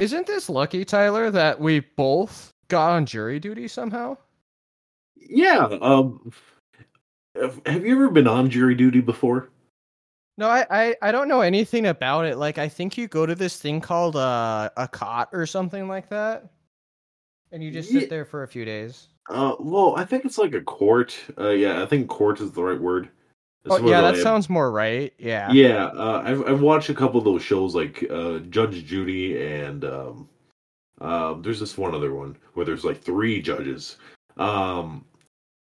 Isn't this lucky, Tyler, that we both got on jury duty somehow? Yeah. Um, have you ever been on jury duty before? No, I, I, I don't know anything about it. Like, I think you go to this thing called uh, a cot or something like that, and you just sit there for a few days. Uh, well, I think it's like a court. Uh, yeah, I think court is the right word. Oh, yeah, that sounds more right. Yeah. Yeah, uh, I've I've watched a couple of those shows like uh, Judge Judy and um, uh, there's this one other one where there's like three judges. Um,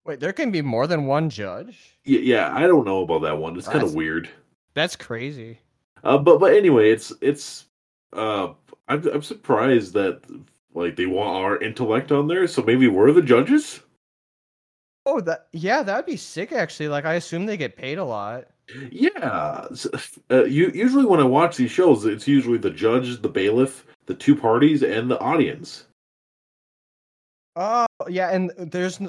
Wait, there can be more than one judge? yeah, yeah, I don't know about that one. It's kind of weird. That's crazy. Uh, but but anyway, it's it's uh, I'm I'm surprised that like they want our intellect on there. So maybe we're the judges. Oh, that yeah, that'd be sick. Actually, like I assume they get paid a lot. Yeah. Uh, you, usually when I watch these shows, it's usually the judge, the bailiff, the two parties, and the audience. Oh, yeah, and there's,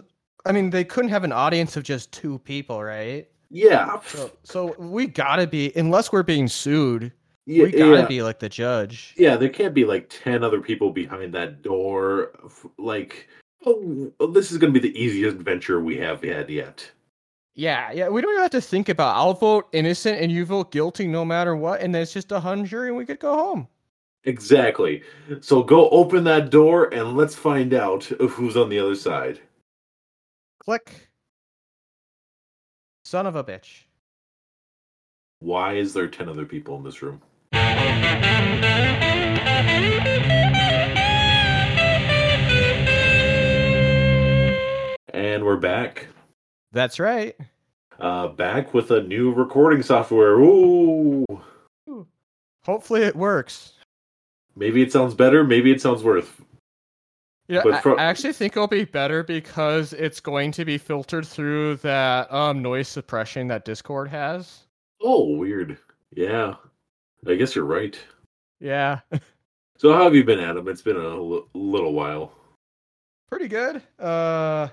I mean, they couldn't have an audience of just two people, right? Yeah. So, so we gotta be, unless we're being sued, yeah, we gotta yeah. be like the judge. Yeah, there can't be like 10 other people behind that door. Like, oh, this is going to be the easiest adventure we have had yet. Yeah, yeah, we don't even have to think about. I'll vote innocent and you vote guilty no matter what, and then it's just a hung jury and we could go home. Exactly. So go open that door and let's find out who's on the other side. Click. Son of a bitch. Why is there 10 other people in this room? And we're back. That's right. Uh, back with a new recording software. Ooh. Hopefully it works. Maybe it sounds better. Maybe it sounds worse. Yeah, But I, fro- I actually think it'll be better because it's going to be filtered through that um noise suppression that Discord has. Oh, weird. Yeah. I guess you're right. Yeah, So how have you been, Adam? It's been a l- little while. pretty good. Uh,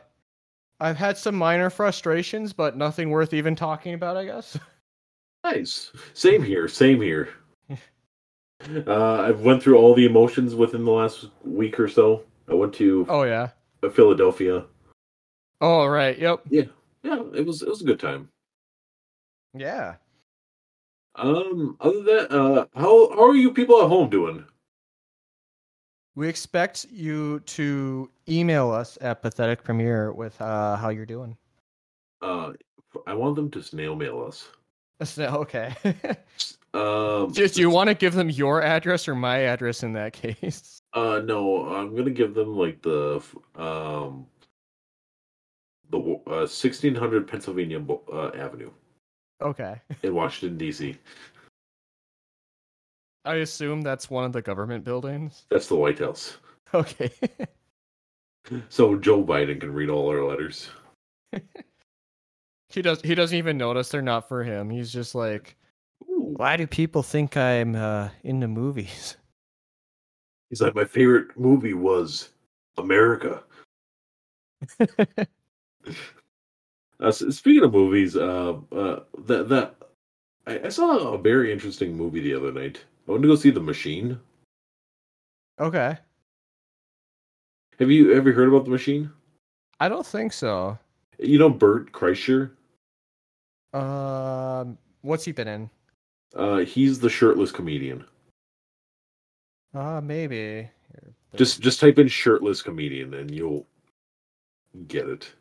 I've had some minor frustrations, but nothing worth even talking about, I guess. Nice. Same here. Same here. Uh, I've went through all the emotions within the last week or so. I went to Oh yeah. Philadelphia. Oh right. Yep. Yeah, Yeah. it was it was a good time. Yeah. Um, other than that, uh, how how are you people at home doing? We expect you to email us at Pathetic Premiere with uh, how you're doing. Uh, I want them to snail mail us. So, okay. Um, do, do you want to give them your address or my address in that case? Uh, no, I'm gonna give them like the um the uh, 1600 Pennsylvania uh, Avenue Okay. in Washington D.C. I assume that's one of the government buildings. That's the White House. Okay. So Joe Biden can read all our letters. he does. He doesn't even notice they're not for him. He's just like, Ooh. why do people think I'm uh, into movies? He's like, my favorite movie was America. Uh, speaking of movies, uh, uh, that that I, I saw a very interesting movie the other night. I want to go see The Machine. okay. Have you ever heard about The Machine? I don't think so. You know Bert Kreischer. Um, what's he been in? Uh, he's the shirtless comedian. Uh, maybe. Here, Just just type in shirtless comedian and you'll get it.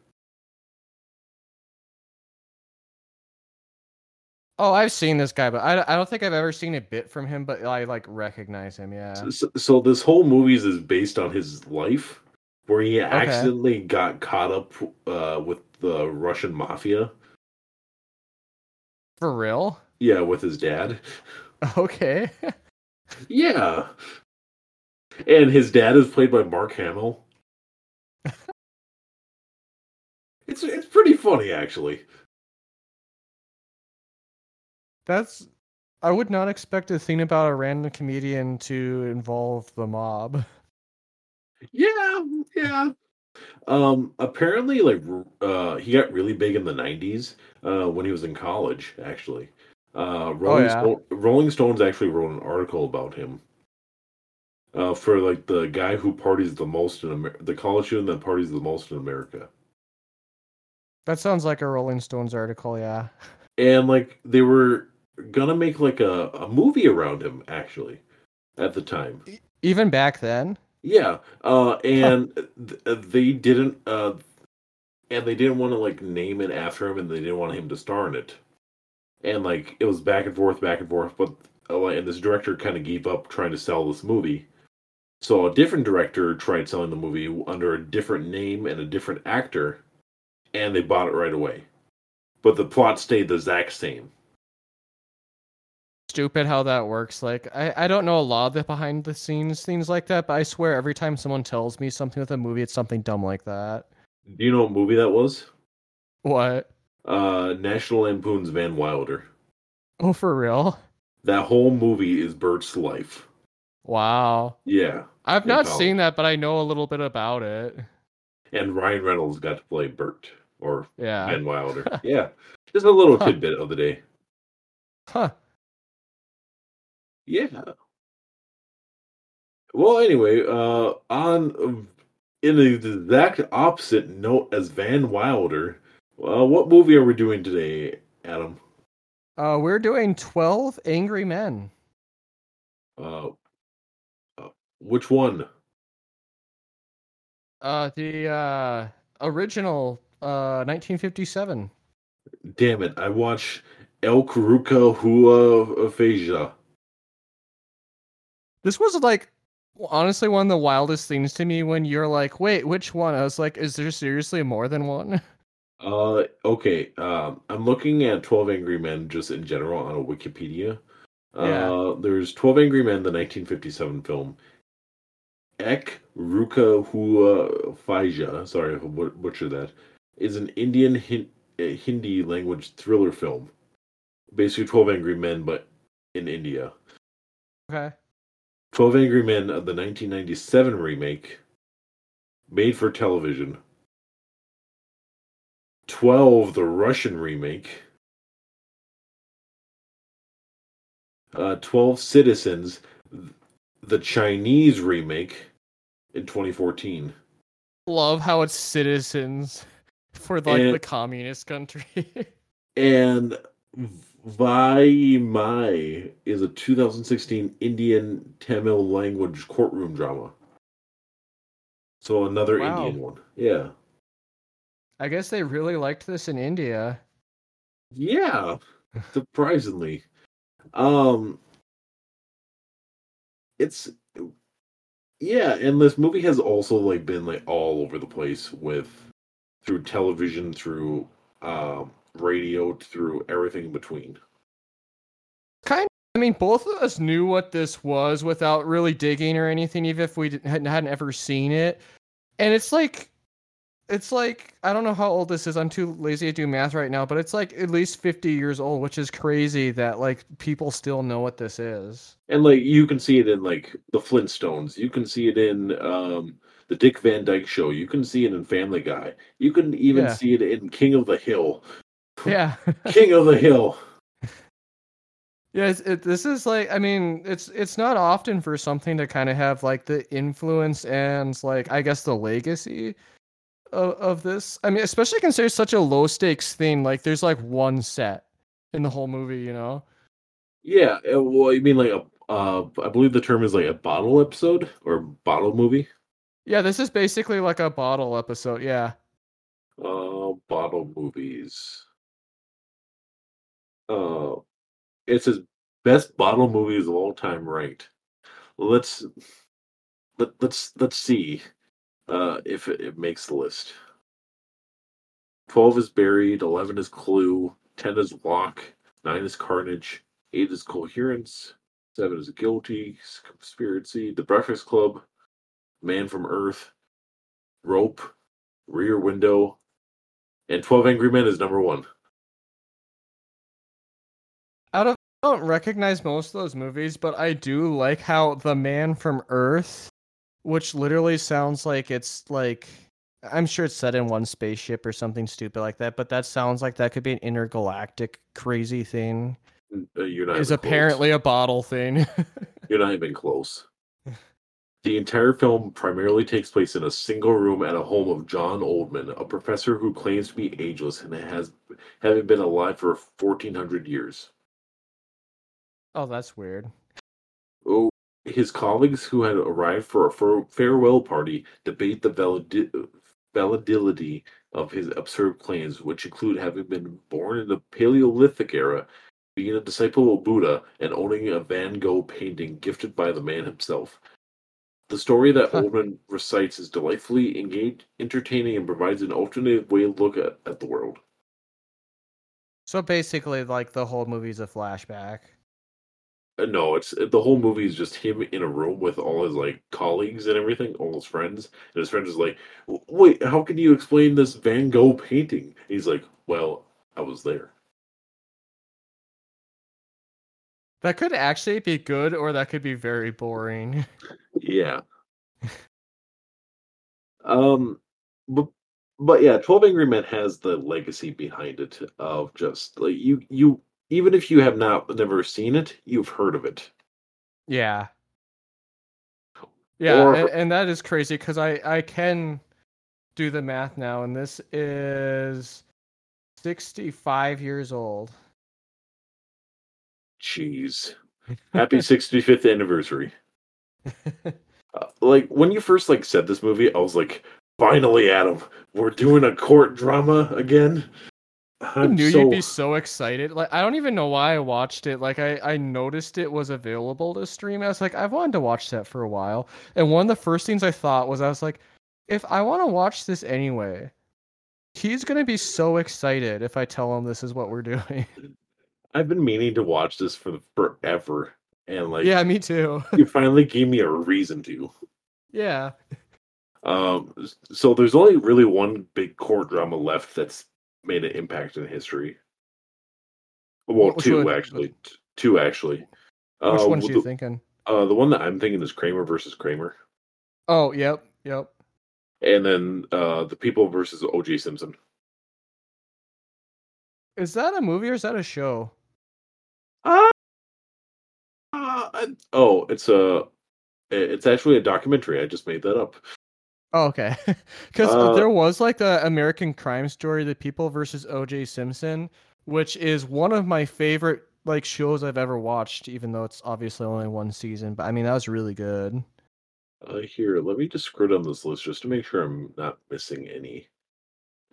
Oh, I've seen this guy, but I, I don't think I've ever seen a bit from him, but I like recognize him. Yeah. So, so this whole movie is based on his life, where he accidentally got caught up uh, with the Russian mafia. For real? Yeah, with his dad. Okay. Yeah, and his dad is played by Mark Hamill. it's it's pretty funny actually. That's. I would not expect a thing about a random comedian to involve the mob. Yeah, yeah. Um, apparently, like, uh, he got really big in the '90s uh, when he was in college. Actually, uh, Rolling yeah. Stone, Rolling Stones actually wrote an article about him. uh, for like the guy who parties the most in America, the college student that parties the most in America. That sounds like a Rolling Stones article, yeah. And like they were gonna make like a, a movie around him actually at the time. Even back then? Yeah. Uh and th- uh, they didn't uh and they didn't want to like name it after him and they didn't want him to star in it. And like it was back and forth, back and forth, but uh, and this director kind of gave up trying to sell this movie. So a different director tried selling the movie under a different name and a different actor, and they bought it right away. But the plot stayed the exact same. Stupid how that works. Like I, I don't know a lot of the behind the scenes things like that, but I swear every time someone tells me something with a movie, it's something dumb like that. Do you know what movie that was? What? Uh, National Lampoon's Van Wilder. Oh, for real? That whole movie is Bert's life. Wow. Yeah. I've not college. seen that, but I know a little bit about it. And Ryan Reynolds got to play Bert or Yeah. Van Wilder. yeah. Just a little Huh. tidbit of the day. Huh. Yeah. Well, anyway, uh, on in the exact opposite note as Van Wilder, uh, what movie are we doing today, Adam? Uh, we're doing 12 Angry Men. Uh, uh, which one? Uh, the uh, original uh, 1957. Damn it! I watch El Karuka Hua Aphasia. This was like honestly one of the wildest things to me when you're like, wait, which one? I was like, is there seriously more than one? Uh, okay. Um, I'm looking at Twelve Angry Men just in general on a Wikipedia. Yeah. Uh, there's Twelve Angry Men, the 1957 film. Ek Ruka Hua Faija, sorry if I but- butchered that, is an Indian Hin- uh, Hindi language thriller film. Basically, 12 Angry Men, but in India. Okay. 12 Angry Men, of the 1997 remake, made for television. 12, the Russian remake. Uh, 12 Citizens, the Chinese remake in 2014. Love how it's citizens for like And- the communist country. And Vaimai is a 2016 Indian Tamil language courtroom drama. So another Wow. Indian one. Yeah. I guess they really liked this in India. Yeah. Surprisingly. Um it's yeah, and this movie has also like been like all over the place with through television, through um radio, through everything in between. Kind of, I mean, both of us knew what this was without really digging or anything, even if we didn't, hadn't, hadn't ever seen it. And it's like, it's like, I don't know how old this is. I'm too lazy to do math right now, but it's like at least 50 years old, which is crazy that like people still know what this is. And like you can see it in like the Flintstones. You can see it in um the Dick Van Dyke show. You can see it in Family Guy. You can even Yeah. see it in King of the Hill. Yeah. King of the Hill. Yeah, it's, it, this is like I mean, it's it's not often for something to kind of have like the influence and like I guess the legacy of, of this. I mean, especially considering such a low stakes thing. Like, there's like one set in the whole movie, you know? Yeah, uh, well, you mean like a uh I believe the term is like a bottle episode or bottle movie. Yeah, this is basically like a bottle episode. Yeah. Uh bottle movies. Uh it says best bottle movies of all time right? Let's let, let's let's see uh if it, it makes the list. 12 is buried, 11 is clue, 10 is Locke, 9 is carnage, 8 is coherence, 7 is guilty, conspiracy, the breakfast club, man from earth, rope, rear window, and 12 angry men is number 1. Don't recognize most of those movies, but I do like how The Man from Earth, which literally sounds like it's like I'm sure it's set in one spaceship or something stupid like that, but that sounds like that could be an intergalactic crazy thing. Uh, you're not Is even close. apparently a bottle thing. You're not even close. The entire film primarily takes place in a single room at a home of John Oldman, a professor who claims to be ageless and has having been alive for 1400 years. Oh, that's weird. Oh, his colleagues who had arrived for a farewell party debate the validi- validity of his absurd claims, which include having been born in the Paleolithic era, being a disciple of Buddha, and owning a Van Gogh painting gifted by the man himself. The story that Huh. Oldman recites is delightfully engaged, entertaining, and provides an alternative way to look at, at the world. So basically, like the whole movie's a flashback. Uh, No, it's the whole movie is just him in a room with all his like colleagues and everything, all his friends, and his friend is like, "Wait, how can you explain this Van Gogh painting?" And he's like, "Well, I was there." That could actually be good, or that could be very boring. Yeah. um, but but yeah, Twelve Angry Men has the legacy behind it of just like you you even if you have not never seen it, you've heard of it. Yeah. Yeah, Or- and, and that is crazy because I I can do the math now, and this is sixty five years old. Jeez. Happy 65th anniversary. Uh, like when you first like said this movie, I was like, finally, Adam, we're doing a court drama again. I knew so you'd be so excited. Like I don't even know why I watched it. Like I I noticed it was available to stream. I was like, I've wanted to watch that for a while. And one of the first things I thought was I was like, if I want to watch this anyway, he's gonna be so excited if I tell him this is what we're doing. I've been meaning to watch this for forever, and like, yeah, me too. you finally gave me a reason to. yeah. Um, so there's only really one big core drama left that's made an impact in history. Well, Which two one? actually, two actually. Which uh, one's well, you the, thinking? uh, the one that I'm thinking is Kramer versus Kramer, Oh, yep, yep. and then uh, the People versus O.J. Simpson. Is that a movie or is that a show? Uh, uh, oh, it's a, it's actually a documentary. I just made that up. Oh, okay. Because Uh, there was like the American Crime Story, The People versus O.J. Simpson, which is one of my favorite like shows I've ever watched. Even though it's obviously only one season, but I mean that was really good. Uh, here, let me just scroll down this list just to make sure I'm not missing any.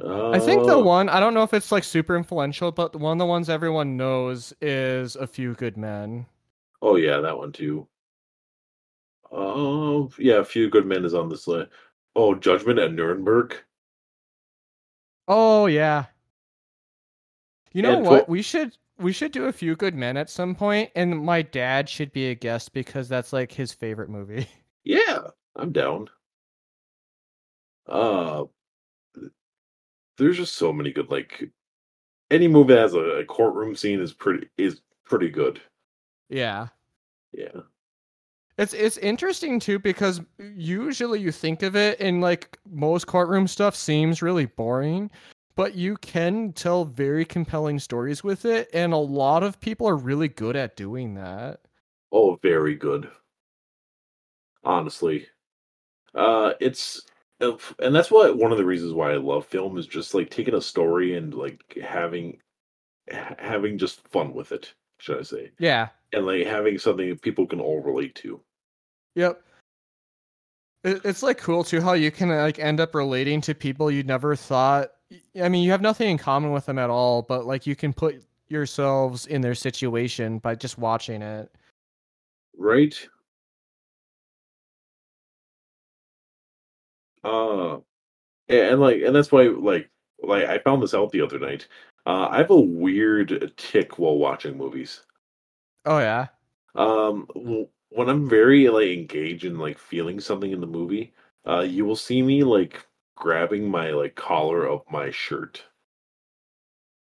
Uh, I think the one I don't know if it's like super influential, but one of the ones everyone knows is A Few Good Men. Oh yeah, that one too. Oh yeah, a few good men is on this list. Oh, Judgment at Nuremberg. Oh yeah. You know And what? for- We should we should do A Few Good Men at some point, and my dad should be a guest because that's like his favorite movie. Yeah, I'm down. Uh, there's just so many good like any movie that has a, a courtroom scene is pretty is pretty good. yeah. Yeah. It's it's interesting too because usually you think of it and like most courtroom stuff seems really boring, but you can tell very compelling stories with it and a lot of people are really good at doing that. Oh, very good. Honestly, uh, it's and that's what one of the reasons why I love film is just like taking a story and like having having just fun with it. Should I say? Yeah. And like having something that people can all relate to. Yep. It's like cool too how you can like end up relating to people you never thought I mean, you have nothing in common with them at all, but like you can put yourselves in their situation by just watching it. Right? Uh and, and like and that's why like like I found this out the other night. Uh I have a weird tick while watching movies. Oh yeah. Um when I'm very like engaged in like feeling something in the movie, uh you will see me like grabbing my like collar of my shirt.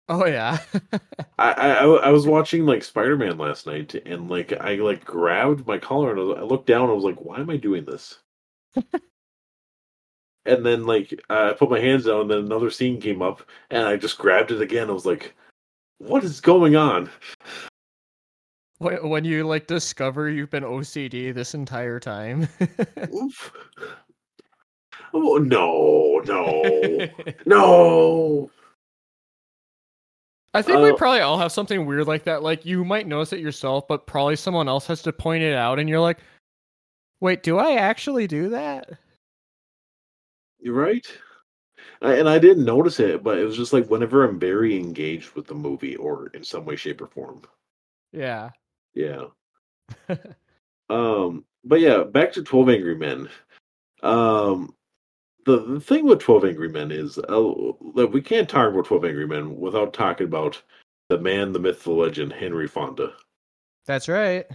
Oh yeah. I, I I- was watching like Spider Man last night, and like I like grabbed my collar and I was- I looked down. And I was like, "Why am I doing this?" and then like I put my hands down, and then another scene came up, and I just grabbed it again. I was like, "What is going on?" When, you like discover you've been OCD this entire time. Oof. Oh no, no, no. I think we Uh, probably all have something weird like that. Like you might notice it yourself, but probably someone else has to point it out, and you're like, "Wait, do I actually do that?" You're right. I, and I didn't notice it, but it was just like whenever I'm very engaged with the movie or in some way, shape, or form. Yeah. Yeah. Um, but yeah, back to Twelve Angry Men. Um, the the thing with Twelve Angry Men is uh, that we can't talk about Twelve Angry Men without talking about the man, the myth, the legend, Henry Fonda. That's right.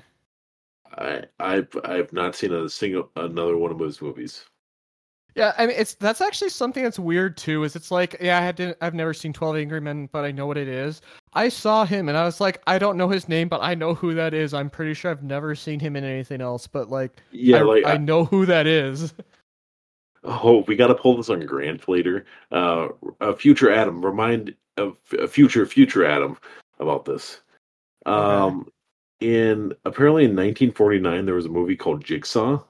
I I've I've not seen a single another one of his movies. Yeah, I mean, it's that's actually something that's weird too. Is it's like, yeah, I had I've never seen Twelve Angry Men, but I know what it is. I saw him and I was like, I don't know his name, but I know who that is. I'm pretty sure I've never seen him in anything else, but like, Yeah, I, like I I, know who that is. oh, we got to pull this on Grant later. Uh, a future Adam, remind a, a future future Adam about this. Um, in apparently in 1949 there was a movie called Jigsaw.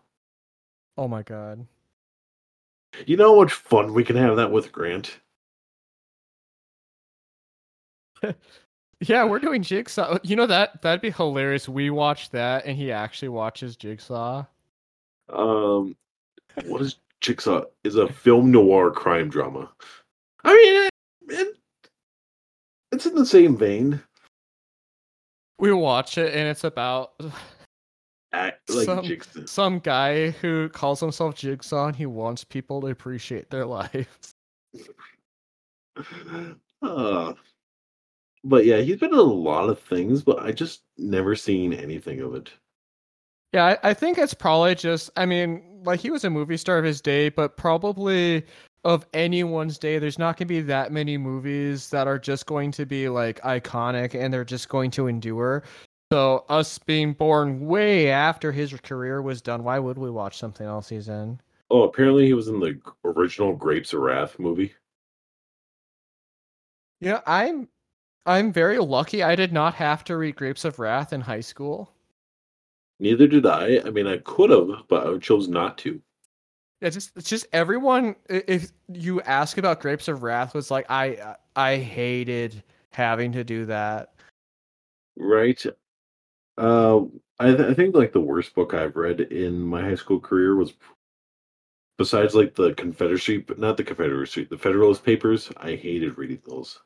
Oh my god. You know how much fun we can have that with Grant. Yeah, we're doing Jigsaw. You know that that'd be hilarious. We watch that, and he actually watches Jigsaw. Um, what is Jigsaw? Is a film noir crime drama. I mean, it, it, it's in the same vein. We watch it, and it's about Act, like Some- Jigsaw. some guy who calls himself Jigsaw, and he wants people to appreciate their lives. Uh, but yeah, he's been in a lot of things, but I just never seen anything of it. Yeah, I, I think it's probably just. I mean, like he was a movie star of his day, but probably of anyone's day, there's not going to be that many movies that are just going to be like iconic and they're just going to endure. So us being born way after his career was done, why would we watch something else he's in? Oh, apparently he was in the original Grapes of Wrath movie. You know, I'm I'm very lucky. I did not have to read Grapes of Wrath in high school. Neither did I. I mean, I could have, but I chose not to. Yeah, just it's just everyone. If you ask about Grapes of Wrath, was like I I hated having to do that. Right. Uh, I, th- I think like the worst book I've read in my high school career was, besides like the Confederacy, but not the Confederacy, the Federalist Papers. I hated reading those.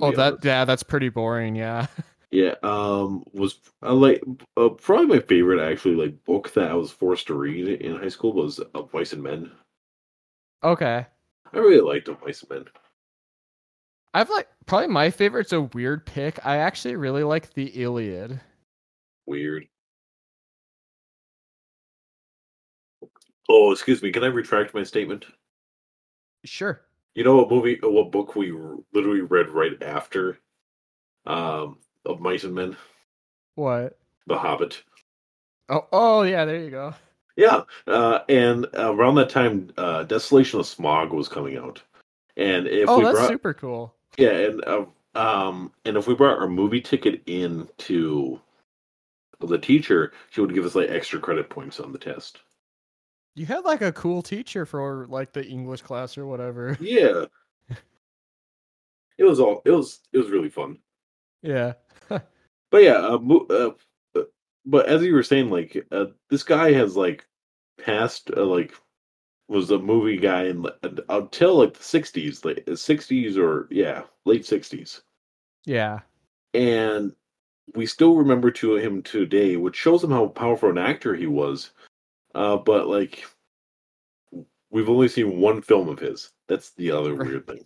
Oh, that honest. yeah, that's pretty boring. Yeah. Yeah. Um, was I like uh, probably my favorite actually like book that I was forced to read in high school was Of Mice and Men. Okay. I really liked Of Mice and Men. I've like probably my favorite's a weird pick. I actually really like the Iliad. Weird. Oh, excuse me. Can I retract my statement? Sure. You know what movie, what book we literally read right after, um, of Mice and Men, What? The Hobbit. Oh, oh yeah. There you go. Yeah, uh, and around that time, uh, Desolation of Smaug was coming out, and if oh, we that's brought, super cool. yeah, and uh, um, and if we brought our movie ticket in to the teacher, she would give us like extra credit points on the test. You had like a cool teacher for like the English class or whatever. Yeah, it was all it was it was really fun. Yeah. But yeah, uh, uh, uh, but as you were saying, like uh, this guy has like passed uh, like was a movie guy in, until like the '60s, like '60s or yeah, late '60s, Yeah. and we still remember to him today, which shows him how powerful an actor he was. Uh, but like, we've only seen one film of his. That's the other weird thing.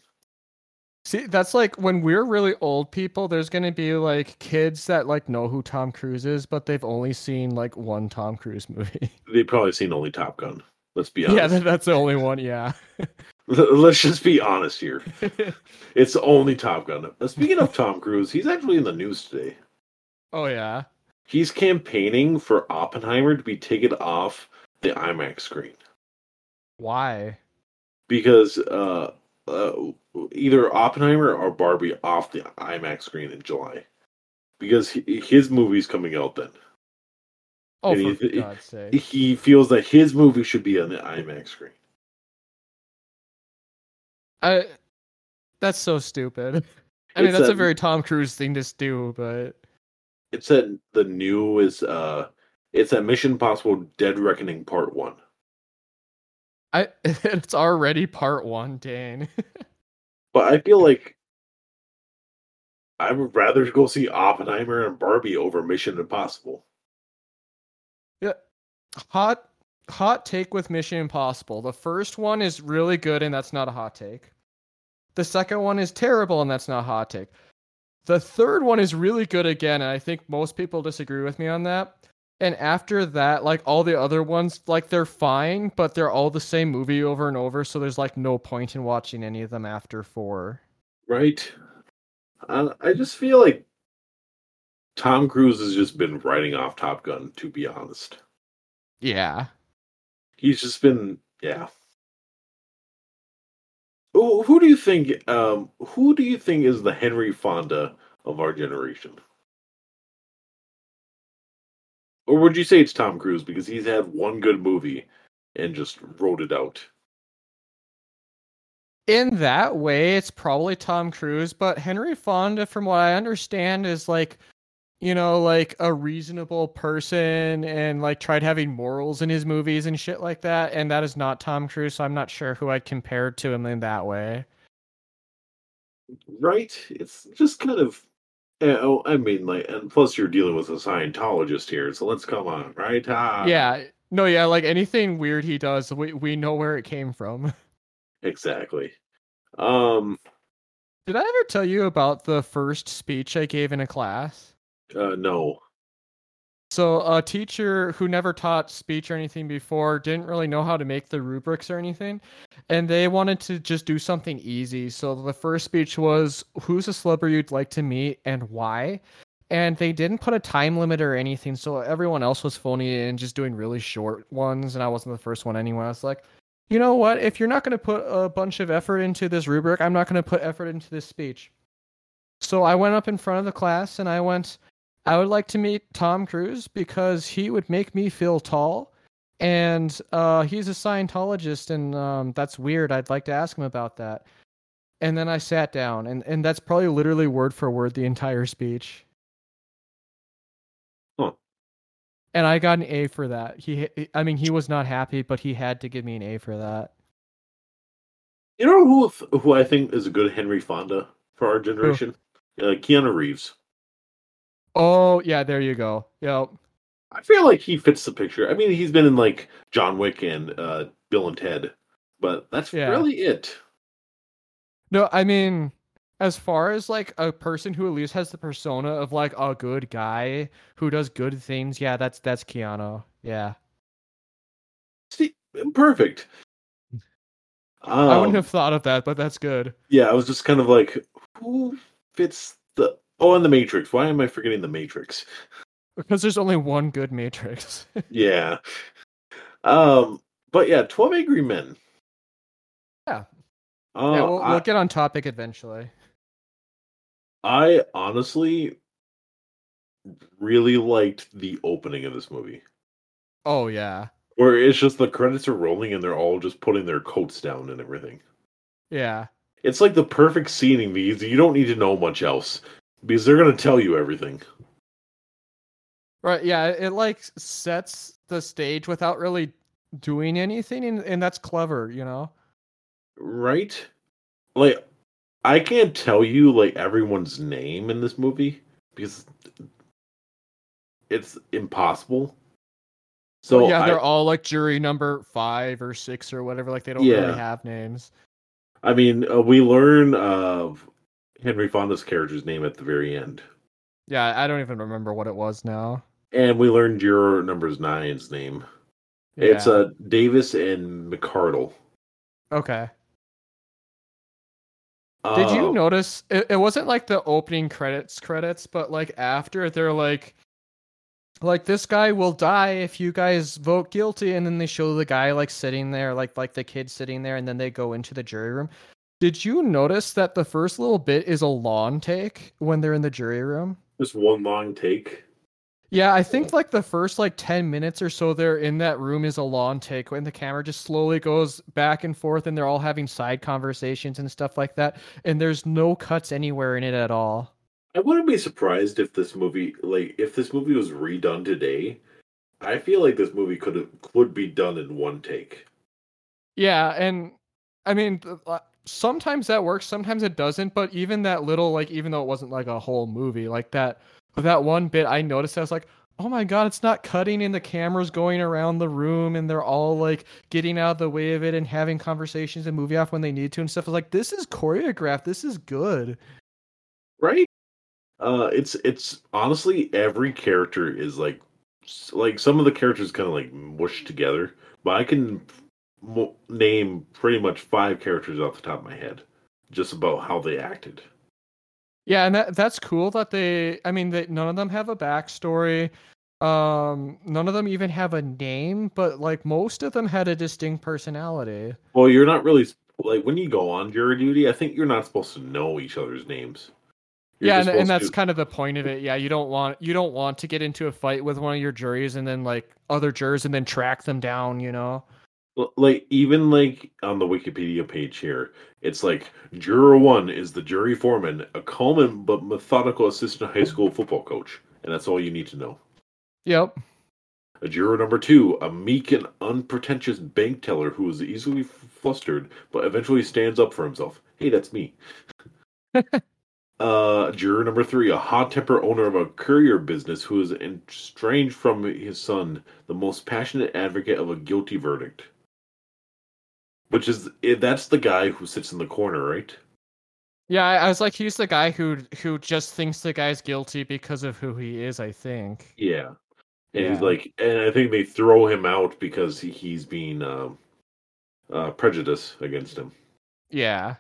See, that's like when we're really old people, there's gonna be like kids that like know who Tom Cruise is, but they've only seen like one Tom Cruise movie. They've probably seen only Top Gun. Let's be honest. Yeah, that's the only one. Yeah. Let's just be honest here. It's only Top Gun. Speaking of Tom Cruise, he's actually in the news today. Oh yeah. He's campaigning for Oppenheimer to be taken off the IMAX screen Why? because uh, uh, either Oppenheimer or Barbie off the IMAX screen in July. because he, his movie's coming out then. Oh, And for he- God's sake! He feels that his movie should be on the IMAX screen. I, that's so stupid. I mean, It's that's a a- very Tom Cruise thing to do, but It's that the new is uh, it's that Mission Impossible: Dead Reckoning Part One. I it's already part one, Dane. But I feel like I would rather go see Oppenheimer and Barbie over Mission Impossible. Yeah, hot hot take with Mission Impossible. The first one is really good and that's not a hot take. The second one is terrible and that's not a hot take. The third one is really good again and I think most people disagree with me on that. And after that, like all the other ones, like they're fine, but they're all the same movie over and over, so there's like no point in watching any of them after 4. Right? Uh, I just feel like Tom Cruise has just been writing off Top Gun. To be honest, Yeah. he's just been yeah. Who, do you think? Um, who do you think is the Henry Fonda of our generation? Or would you say it's Tom Cruise because he's had one good movie and just wrote it out? in that way, it's probably Tom Cruise, but Henry Fonda, from what I understand, is like, you know, like a reasonable person and like tried having morals in his movies and shit like that. And that is not Tom Cruise, so I'm not sure who I'd compare to him in that way. Right? It's just kind of. Yeah, oh, I mean, like, and plus you're dealing with a Scientologist here, so let's come on, right? Ah, yeah. No, yeah, like anything weird he does, we, we know where it came from. exactly. Um, Did I ever tell you about the first speech I gave in a class? Uh, no. So a teacher who never taught speech or anything before didn't really know how to make the rubrics or anything, and they wanted to just do something easy. So the first speech was, "Who's a celebrity you'd like to meet and why?" And they didn't put a time limit or anything, so everyone else was phoning in, just doing really short ones, and I wasn't the first one anyway. I was like, you know what? If you're not going to put a bunch of effort into this rubric, I'm not going to put effort into this speech. So I went up in front of the class and I went, I would like to meet Tom Cruise because he would make me feel tall. And uh, he's a Scientologist, and um, that's weird. I'd like to ask him about that. And then I sat down, and, and that's probably literally word for word the entire speech. Huh. And I got an A for that. He, I mean, he was not happy, but he had to give me an A for that. You know who who I think is a good Henry Fonda for our generation? Uh, Keanu Reeves. Oh yeah, there you go. Yep. I feel like he fits the picture. I mean, he's been in like John Wick and uh, Bill and Ted, but that's Yeah. really it. No, I mean, as far as like a person who at least has the persona of like a good guy who does good things, yeah, that's that's Keanu. Yeah, See, perfect. Um, I wouldn't have thought of that, but that's good Yeah, I was just kind of like, who fits the? Oh, and the Matrix. Why am I forgetting the Matrix? because there's only one good Matrix. yeah. Um, but yeah, Twelve Angry Men. Yeah. Uh, yeah, we'll, I, we'll get on topic eventually. I honestly really liked the opening of this movie, Oh yeah, where it's just the credits are rolling and they're all just putting their coats down and everything. yeah, It's like the perfect scening because you don't need to know much else because they're gonna tell you everything. right. Yeah, it like sets the stage without really doing anything, and, and that's clever, you know. Right? Like I can't tell you like everyone's name in this movie because it's impossible. So But yeah, I, they're all like jury number five or six or whatever. Like they don't Yeah. really have names. I mean, uh, we learn of Henry Fonda's character's name at the very end, Yeah, I don't even remember what it was now. and we learned your number nine's name. Yeah. It's uh Davis and McCardle. okay. Did you Uh, notice it, it wasn't like the opening credits credits, but like after they're like like this guy will die if you guys vote guilty and then they show the guy like sitting there like like the kid sitting there and then they go into the jury room. Did you notice that the first little bit is a lawn take when they're in the jury room? Just one long take. Yeah, I think like the first like 10 minutes or so they're in that room is a long take when the camera just slowly goes back and forth and they're all having side conversations and stuff like that. And there's no cuts anywhere in it at all. I wouldn't be surprised if this movie, like, if this movie was redone today. I feel like this movie could have could be done in one take. Yeah, and I mean, uh, sometimes that works, sometimes it doesn't. But even that little, like, even though it wasn't like a whole movie, like that that one bit I noticed, I was like, oh my god, it's not cutting and the cameras going around the room and they're all like getting out of the way of it and having conversations and moving off when they need to and stuff. I was like, this is choreographed. This is good. Right? Uh it's it's honestly every character is like like some of the characters kind of like mushed together, but I can name pretty much five characters off the top of my head just about how they acted. Yeah, and that that's cool that they. I mean, they, none of them have a backstory. Um, none of them even have a name, but like most of them had a distinct personality. Well, you're not really like when you go on jury duty. I think you're not supposed to know each other's names. You're yeah, and, and that's to... kind of the point of it. Yeah, you don't want you don't want to get into a fight with one of your juries and then like other jurors and then track them down. You know like even like on the wikipedia page here it's like juror one is the jury foreman a and but methodical assistant high school football coach and that's all you need to know. Yep. A juror number two a meek and unpretentious bank teller who is easily flustered but eventually stands up for himself. Hey that's me. Uh juror number three a hot temper owner of a courier business who is estranged from his son the most passionate advocate of a guilty verdict which is eh, that's the guy who sits in the corner, right? Yeah, I was like, he's the guy who who just thinks the guy's guilty because of who he is. I think. Yeah, and yeah. he's like, and I think they throw him out because he, he's being um, uh, prejudice against him. Yeah.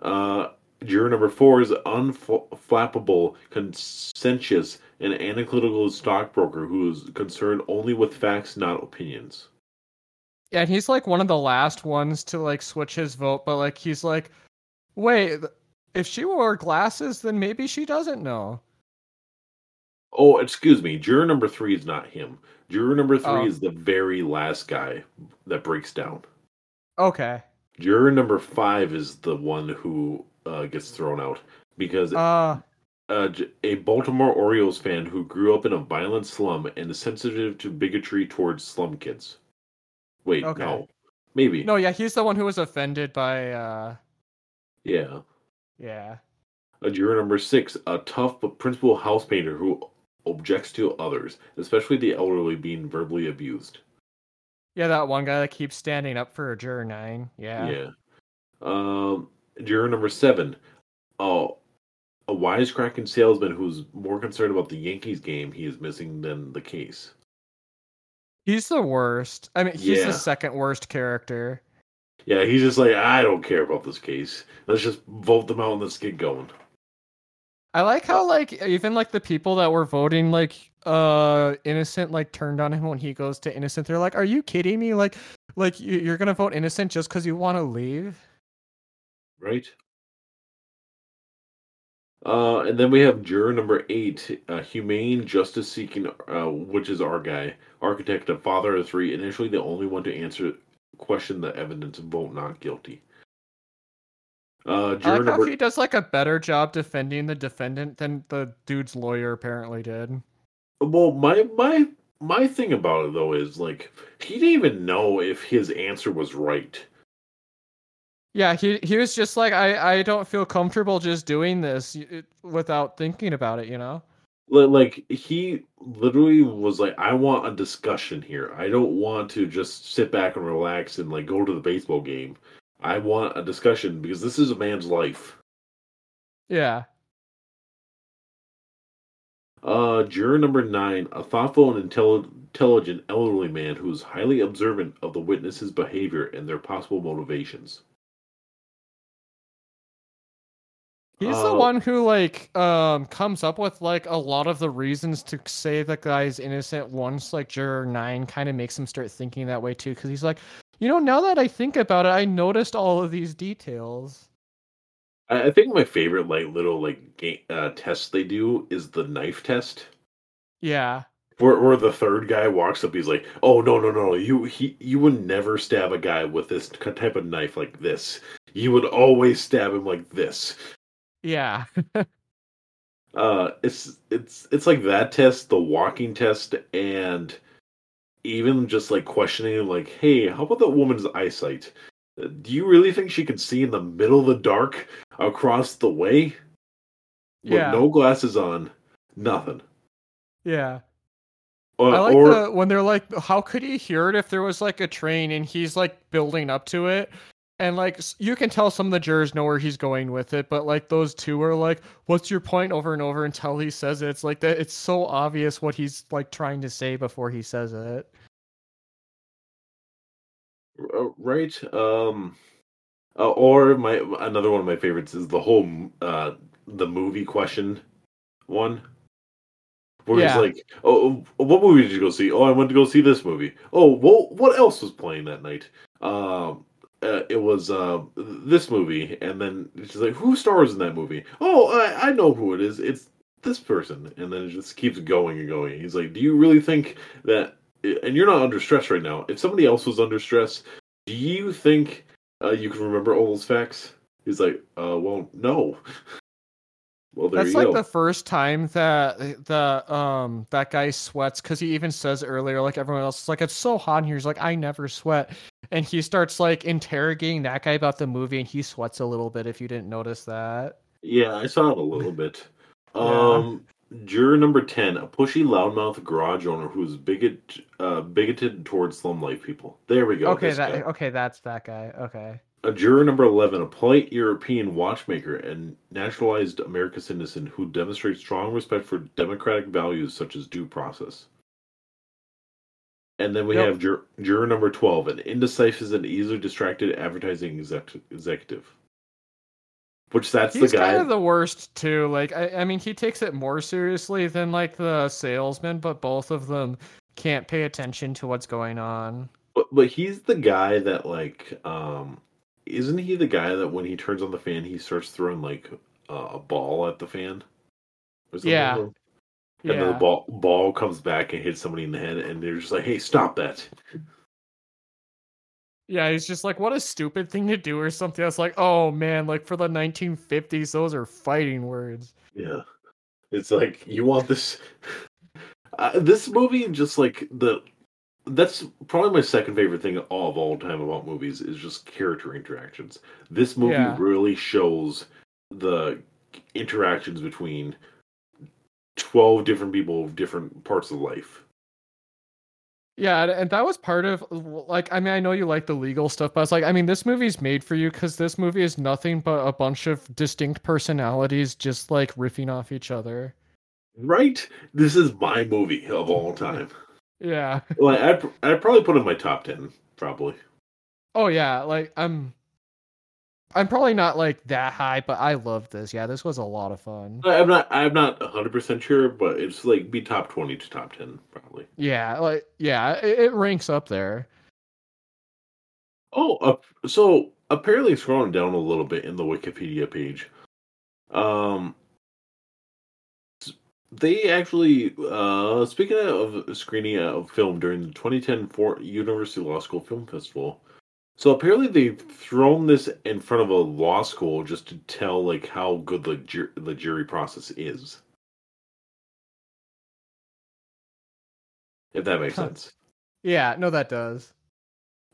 Uh, juror number four is unflappable, conscientious, and analytical stockbroker who is concerned only with facts, not opinions. Yeah, and he's like one of the last ones to like switch his vote, but like he's like, wait, if she wore glasses, then maybe she doesn't know. Oh, excuse me. Juror number three is not him. Juror number three oh. is the very last guy that breaks down. Okay. Juror number five is the one who uh, gets thrown out because uh, uh, a Baltimore Orioles fan who grew up in a violent slum and is sensitive to bigotry towards slum kids. Wait, okay. no. Maybe. No, yeah, he's the one who was offended by uh Yeah. Yeah. A juror number six, a tough but principled house painter who objects to others, especially the elderly being verbally abused. Yeah, that one guy that keeps standing up for a juror nine. Yeah. Yeah. Um juror number seven, oh a wisecracking salesman who's more concerned about the Yankees game he is missing than the case. He's the worst. I mean, he's yeah. the second worst character. Yeah, he's just like, I don't care about this case. Let's just vote them out and let's get going. I like how like even like the people that were voting like uh innocent like turned on him when he goes to innocent. They're like, "Are you kidding me? Like, like you're gonna vote innocent just because you want to leave?" Right. Uh, and then we have juror number eight, uh, humane justice seeking, uh, which is our guy, architect, a father of three, initially the only one to answer question the evidence and vote not guilty. Uh, juror I like number... he does like a better job defending the defendant than the dude's lawyer apparently did. Well, my my my thing about it though is like he didn't even know if his answer was right. Yeah, he he was just like, I I don't feel comfortable just doing this without thinking about it, you know. Like he literally was like, I want a discussion here. I don't want to just sit back and relax and like go to the baseball game. I want a discussion because this is a man's life. Yeah. Uh, juror number nine, a thoughtful and intelli- intelligent elderly man who is highly observant of the witness's behavior and their possible motivations. He's the oh. one who like um comes up with like a lot of the reasons to say the guy's innocent once like juror 9 kind of makes him start thinking that way too cuz he's like, you know, now that I think about it, I noticed all of these details. I, I think my favorite like little like game, uh, test they do is the knife test. Yeah. Where, where the third guy walks up, he's like, "Oh no, no, no! You he you would never stab a guy with this type of knife like this. You would always stab him like this." Yeah. uh, it's it's it's like that test, the walking test, and even just like questioning, like, "Hey, how about that woman's eyesight? Do you really think she can see in the middle of the dark across the way with Yeah. no glasses on, nothing?" Yeah. Uh, I like or the when they're like, how could he hear it if there was like a train and he's like building up to it? And like you can tell some of the jurors know where he's going with it, but like those two are like, "What's your point?" over and over until he says it. It's like that. It's so obvious what he's like trying to say before he says it. Uh, right um uh, or my another one of my favorites is the whole uh the movie question one where Yeah. he's like oh what movie did you go see oh i went to go see this movie oh well what else was playing that night um uh, it was uh, this movie and then she's like who stars in that movie? Oh I, I know who it is. It's this person. And then it just keeps going and going. He's like do you really think that and you're not under stress right now. If somebody else was under stress do you think uh, you can remember all those facts? He's like uh well no. Well there That's you like go. the first time that the um that guy sweats because he even says earlier, like everyone else is like, it's so hot in here. He's like, I never sweat, and he starts like interrogating that guy about the movie, and he sweats a little bit. If you didn't notice that, Yeah, I saw it a little bit. Yeah. Um, juror number ten, a pushy, loudmouth garage owner who's bigot, uh, bigoted towards slum life people. There we go. okay, that okay, that's that guy. Okay, A juror number eleven, a polite European watchmaker and naturalized American citizen who demonstrates strong respect for democratic values such as due process. And then we Yep. have jur- juror number twelve, an indecisive and easily distracted advertising exec- executive. Which that's he's the guy. He's kind of the worst too. Like, I, I mean, he takes it more seriously than like the salesman, but both of them can't pay attention to what's going on. But but he's the guy that like um isn't he the guy that when he turns on the fan he starts throwing like uh, a ball at the fan? Something? Yeah. And then the ball ball comes back and hits somebody in the head and they're just like, "Hey, stop that." yeah. He's just like, what a stupid thing to do, or something. That's like, oh man, like for the 1950s, those are fighting words. Yeah. It's like you want this uh, this movie just like the that's probably my second favorite thing of all time about movies is just character interactions. This movie Yeah. really shows the interactions between 12 different people of different parts of life. Yeah, and- and that was part of like I mean I know you like the legal stuff, but it's like I mean this movie's made for you because this movie is nothing but a bunch of distinct personalities just like riffing off each other. Right? This is my movie of all time. Yeah. like I'd, I'd probably put it in my top 10 probably. Oh yeah, like I'm I'm probably not like that high, but I love this. Yeah, this was a lot of fun. I'm not I'm not 100% sure, but it's like be top 20 to top 10 probably. Yeah, like yeah, it, it ranks up there. Oh, uh, so apparently scrolling down a little bit in the Wikipedia page, um, they actually uh speaking of screening of film during the 2010 Fordham University Law School Film Festival. So apparently they've thrown this in front of a law school just to tell like how good the jur- the jury process is. If that makes Huh. sense. Yeah, no, that does.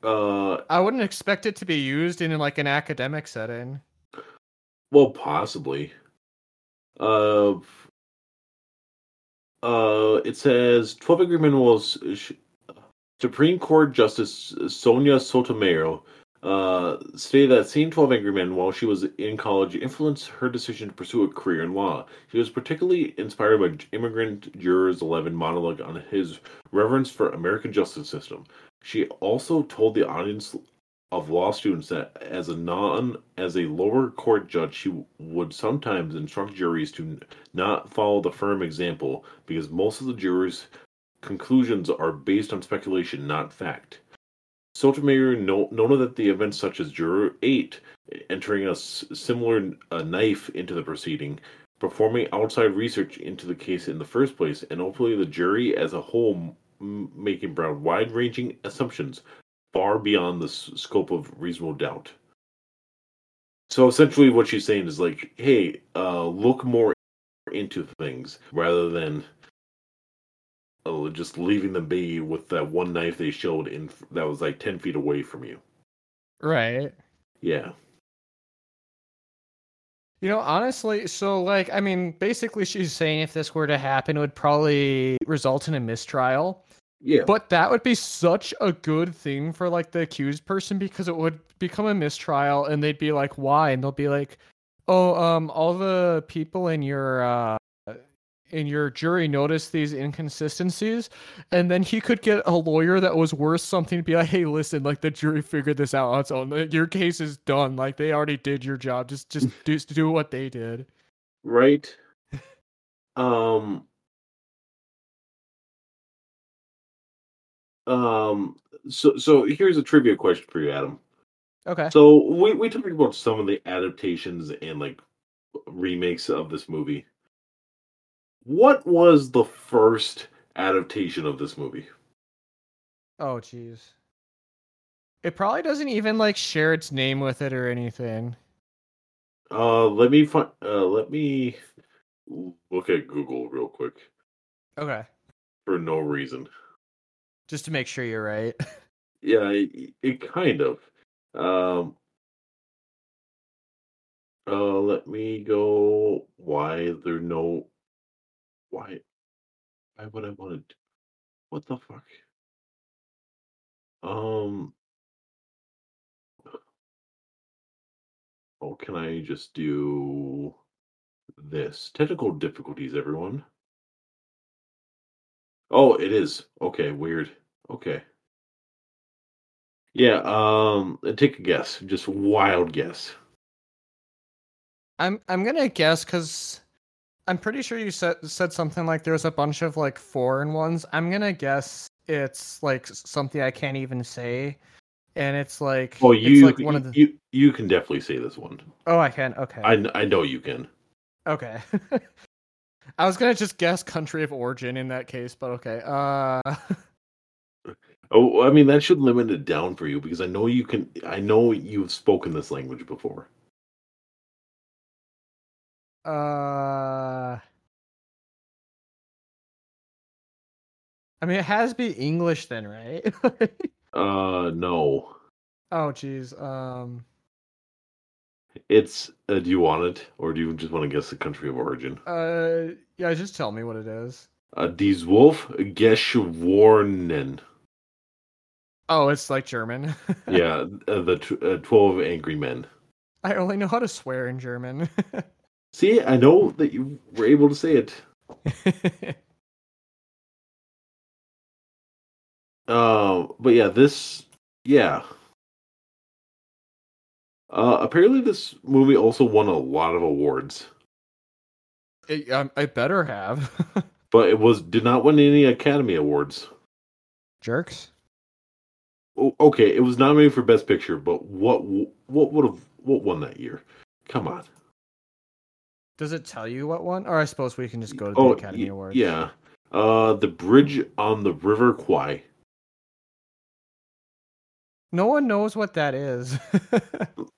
Uh, I wouldn't expect it to be used in like an academic setting. Well, possibly. Uh, uh, it says 12 Angry Men was sh- Supreme Court Justice Sonia Sotomayor uh, stated that seeing 12 Angry Men while she was in college influenced her decision to pursue a career in law. She was particularly inspired by Immigrant Jurors 11 monologue on his reverence for American justice system. She also told the audience of law students that as a non as a lower court judge she would sometimes instruct juries to not follow the firm example because most of the jurors conclusions are based on speculation not fact Sotomayor no- noted that the events such as Juror 8 entering a similar uh, knife into the proceeding, performing outside research into the case in the first place, and hopefully the jury as a whole m- making broad wide-ranging assumptions far beyond the s- scope of reasonable doubt. So essentially, what she's saying is like, hey, uh, look more into things rather than uh, just leaving them be with that one knife they showed in that was like ten feet away from you. Right. Yeah. You know, honestly, so like, I mean, basically, she's saying if this were to happen, it would probably result in a mistrial. Yeah. But that would be such a good thing for like the accused person because it would become a mistrial and they'd be like, why? And they'll be like, oh, um, all the people in your uh in your jury noticed these inconsistencies, and then he could get a lawyer that was worth something to be like, hey, listen, like the jury figured this out on its own. Your case is done. Like they already did your job. Just just do do what they did. right. Um. Um. So so here's a trivia question for you, Adam. Okay. So we we talked about some of the adaptations and like remakes of this movie. What was the first adaptation of this movie? Oh, jeez. It probably doesn't even like share its name with it or anything. Uh, let me find. Uh, let me look at Google real quick Okay. for no reason. Just to make sure you're right. Yeah, it, it kind of. Um. Uh, let me go. Why there no? Why? Why would I want to? What the fuck? Um. Oh, can I just do this? Technical difficulties, everyone. Oh, it is. Okay, weird. Okay. Yeah, um, uh, take a guess. Just wild guess. I'm I'm gonna guess because I'm pretty sure you said said something like there's a bunch of like foreign ones. I'm gonna guess it's like something I can't even say, and it's like Oh, it's you like one of the you you can definitely say this one. oh I can okay I I know you can. okay. I was gonna just guess country of origin in that case, but okay. Uh, Oh, I mean that should limit it down for you because I know you can. I know you've spoken this language before. Uh. I mean, it has to be English then, right? Uh, no, oh, jeez. Um. it's. Uh, do you want it, or do you just want to guess the country of origin? Uh. Yeah. Just tell me what it is. Uh, Die zwölf Geschworenen. Oh, it's like German. Yeah, uh, the uh, twelve angry men. I only know how to swear in German. See, I know that you were able to say it. Uh, but yeah, this, yeah. Uh, apparently, this movie also won a lot of awards, It- um, I better have. but it was did not win any Academy Awards. Jerks. O- okay, it was nominated for Best Picture, but what what would have what won that year? Come on. Does it tell you what one? Or I suppose we can just go to the Oh, Academy y- Awards. yeah. Uh, the bridge on the River Kwai. No one knows what that is.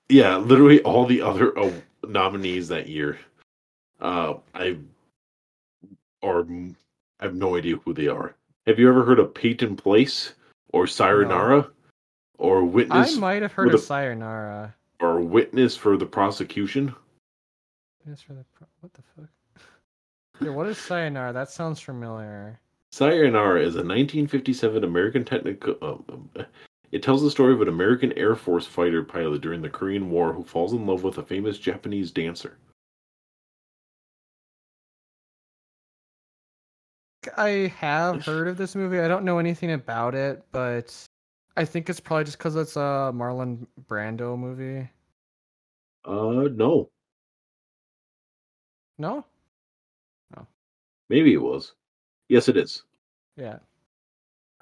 Yeah, literally all the other uh, nominees that year. Uh, I or I have no idea who they are. Have you ever heard of Peyton Place or Sayonara or Witness? I might have heard of a- Sayonara. or Witness for the prosecution? Witness for the pro- what the fuck? Yeah, what is Sayonara? That sounds familiar. Sayonara is a 1957 American Technicolor. Um, um, it tells the story of an American Air Force fighter pilot during the Korean War who falls in love with a famous Japanese dancer. I have heard of this movie. I don't know anything about it, but I think it's probably just because it's a Marlon Brando movie. Uh, no, No? No. Maybe it was. Yes, it is. Yeah.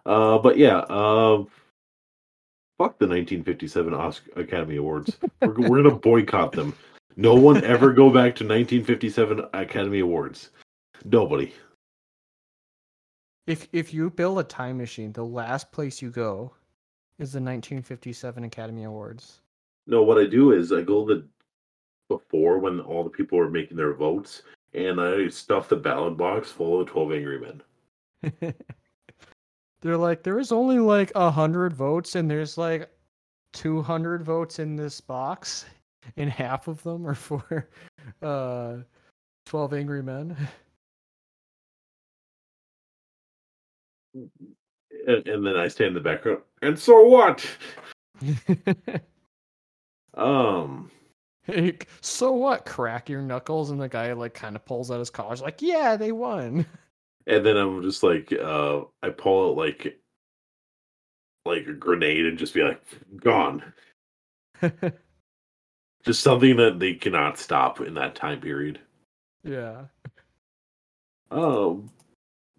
Uh, but yeah, uh, fuck the 1957 Oscar Academy Awards. We're, we're gonna boycott them. No one ever go back to 1957 Academy Awards. Nobody. If if you build a time machine, the last place you go is the 1957 Academy Awards. No, what I do is I go the before when all the people were making their votes, and I stuff the ballot box full of 12 Angry Men. They're like, there is only like a hundred votes, and there's like 200 votes in this box, and half of them are for uh 12 Angry Men. And, and then I stand in the background. And so what? Um, Like, so what? Crack your knuckles, and the guy like kind of pulls out his collars, like, yeah, they won. and then I'm just like, uh, I pull out like, like a grenade and just be like, gone. Just something that they cannot stop in that time period. yeah. Um,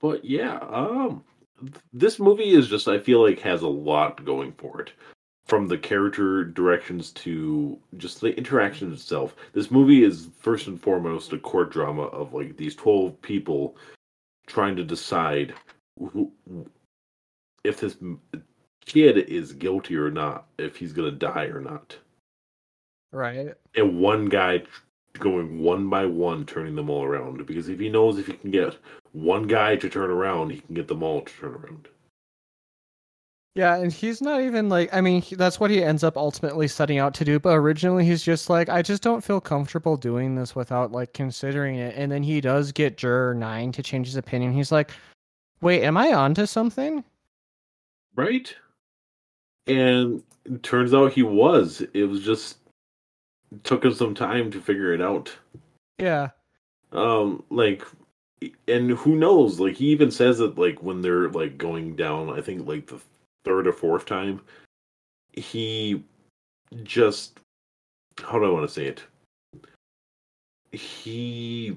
but yeah, um, th- this movie is just I feel like has a lot going for it, from the character directions to just the interaction itself. This movie is first and foremost a court drama of like these twelve people trying to decide who, if this kid is guilty or not, if he's gonna die or not, Right. and one guy going one by one turning them all around because if he knows if he can get one guy to turn around he can get them all to turn around Yeah, and he's not even like I mean, he, that's what he ends up ultimately setting out to do, but originally he's just like I just don't feel comfortable doing this without like considering it. And then he does get juror 9 to change his opinion. He's like, "Wait, am I onto something?" right and it turns out he was it was just it took him some time to figure it out Yeah. um like and who knows like he even says that like when they're like going down i think like the third or fourth time he just how do i want to say it he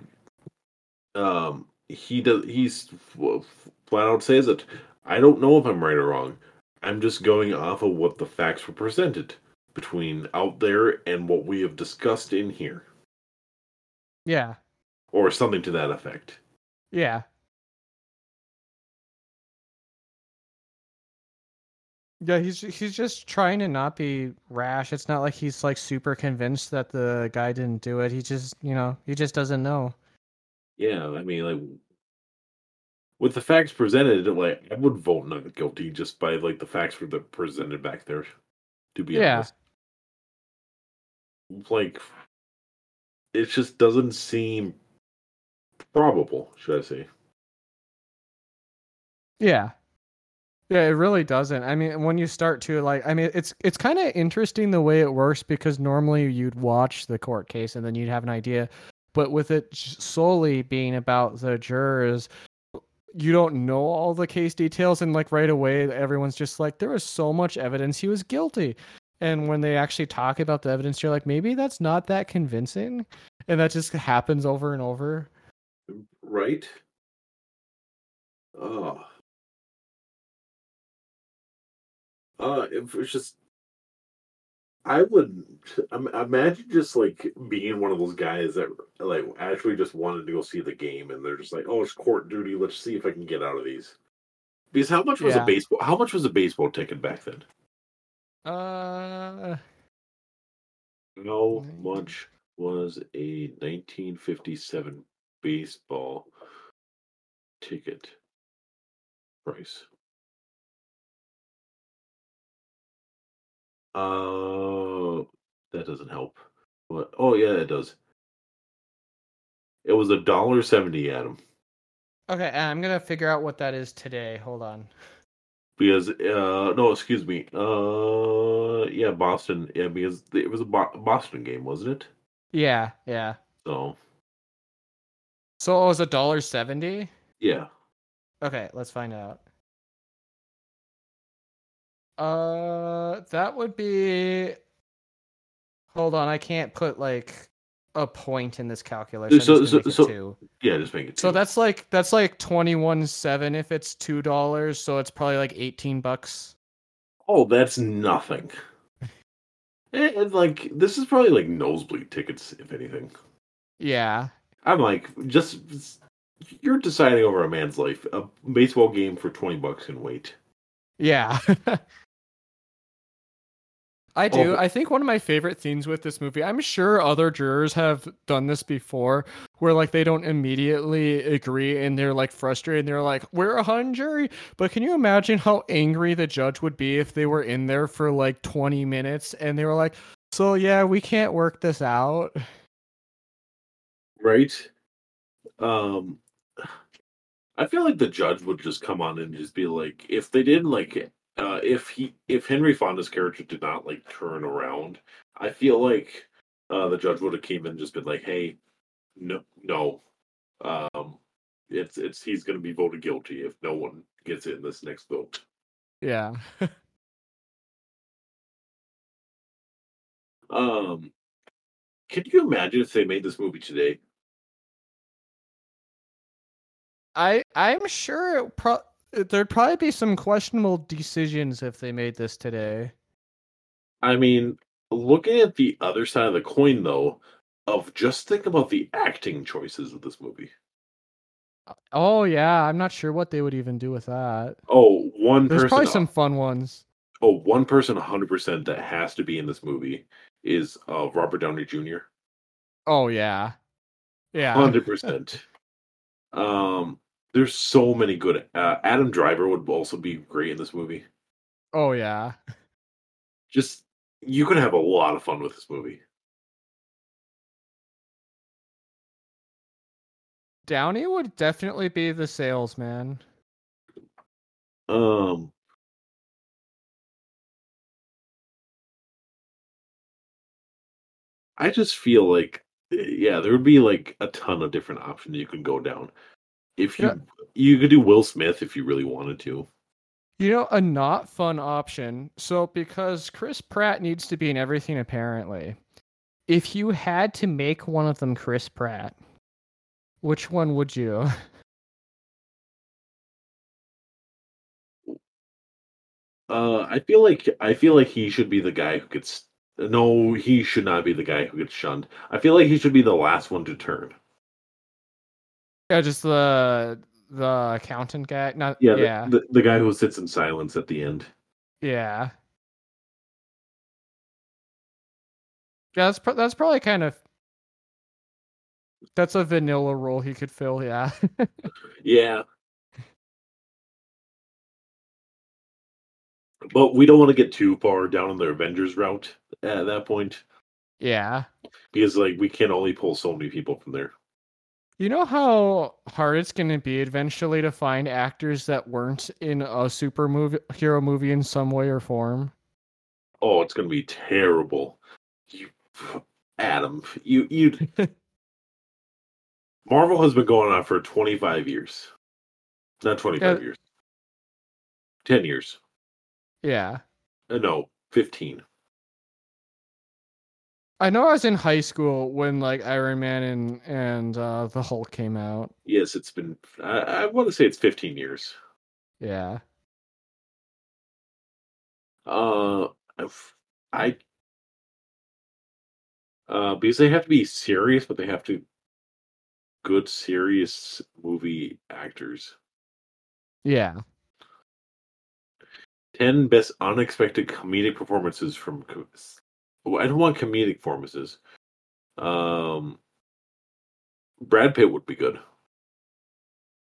um he does he's flat out says it i don't know if i'm right or wrong i'm just going off of what the facts were presented between out there and what we have discussed in here Yeah. or something to that effect Yeah. Yeah, he's he's just trying to not be rash. It's not like he's like super convinced that the guy didn't do it. He just, you know, he just doesn't know. Yeah, I mean, like with the facts presented, like I would vote not guilty just by like the facts were the presented back there. To be Yeah. honest, like it just doesn't seem probable, should I say? Yeah. Yeah, it really doesn't. I mean, when you start to like I mean, it's it's kind of interesting the way it works because normally you'd watch the court case and then you'd have an idea, but with it solely being about the jurors, you don't know all the case details and like right away everyone's just like there was so much evidence he was guilty. And when they actually talk about the evidence, you're like maybe that's not that convincing. And that just happens over and over. Right? Oh. Uh, if it's just, I would im- imagine just like being one of those guys that like actually just wanted to go see the game, and they're just like, "Oh, it's court duty. Let's see if I can get out of these." Because how much was Yeah. a baseball? How much was a baseball ticket back then? Uh How much was a 1957 baseball ticket price? Uh, that doesn't help. What? Oh yeah, it does. It was a dollar seventy, Adam. Okay, I'm gonna figure out what that is today. Hold on. Because uh, no, excuse me. Uh, yeah, Boston. Yeah, because it was a Bo- Boston game, wasn't it? Yeah, yeah. So So it was a dollar seventy. yeah. Okay, let's find out. Uh, that would be. Hold on, I can't put like a point in this calculation. So- so- so- two. Yeah, just make it. So that's like that's like twenty one seven if it's two dollars. So it's probably like eighteen bucks. Oh, that's nothing. And, and, like this is probably like nosebleed tickets, if anything. Yeah. I'm like, just you're deciding over a man's life. A baseball game for twenty bucks can wait. Yeah. I do. Oh. I think one of my favorite scenes with this movie, I'm sure other jurors have done this before, where like they don't immediately agree and they're like frustrated and they're like, we're a hung jury. But can you imagine how angry the judge would be if they were in there for like 20 minutes and they were like, so yeah, we can't work this out? Right? Um I feel like the judge would just come on and just be like, if they didn't like uh if he if Henry Fonda's character did not like turn around, I feel like uh the judge would have came in and just been like, Hey, no no. Um it's it's he's gonna be voted guilty if no one gets it in this next vote. Yeah. Um can you imagine if they made this movie today? I I'm sure it pro- there'd probably be some questionable decisions if they made this today. I mean, looking at the other side of the coin though, of just think about the acting choices of this movie. Oh yeah, I'm not sure what they would even do with that. Oh, one There's person probably some fun ones. Oh, one person 100% that has to be in this movie is uh, Robert Downey Jr. Oh yeah. Yeah. 100%. um, there's so many good. Uh, Adam Driver would also be great in this movie. Oh yeah. Just, you could have a lot of fun with this movie. Downey would definitely be the salesman. Um, I just feel like, eh, yeah, there would be like a ton of different options you could go down. If you Yeah. you could do Will Smith if you really wanted to. You know, a not fun option. So because Chris Pratt needs to be in everything apparently. If you had to make one of them Chris Pratt, which one would you? Uh, I feel like I feel like he should be the guy who gets. No, he should not be the guy who gets shunned. I feel like he should be the last one to turn. Yeah, just the the accountant guy. Not Yeah, yeah. The, the, the guy who sits in silence at the end. Yeah. Yeah, that's pro- that's probably kind of that's a vanilla role he could fill. Yeah. Yeah. But we don't want to get too far down on the Avengers route at that point yeah. because, like, we can only pull so many people from there. You know how hard it's going to be eventually to find actors that weren't in a super movie hero movie in some way or form. Oh, it's gonna be terrible. You, Adam, you you. Marvel has been going on for twenty five years, not twenty five Yeah. years, ten years. Yeah. Uh, no, fifteen. I know I was in high school when like Iron Man and and uh, the Hulk came out. Yes, it's been. I, I want to say it's fifteen years. Yeah. Uh, I. Uh, because they have to be serious, but they have to good serious movie actors. Yeah. 10 best unexpected comedic performances from I don't want comedic performances. Um Brad Pitt would be good.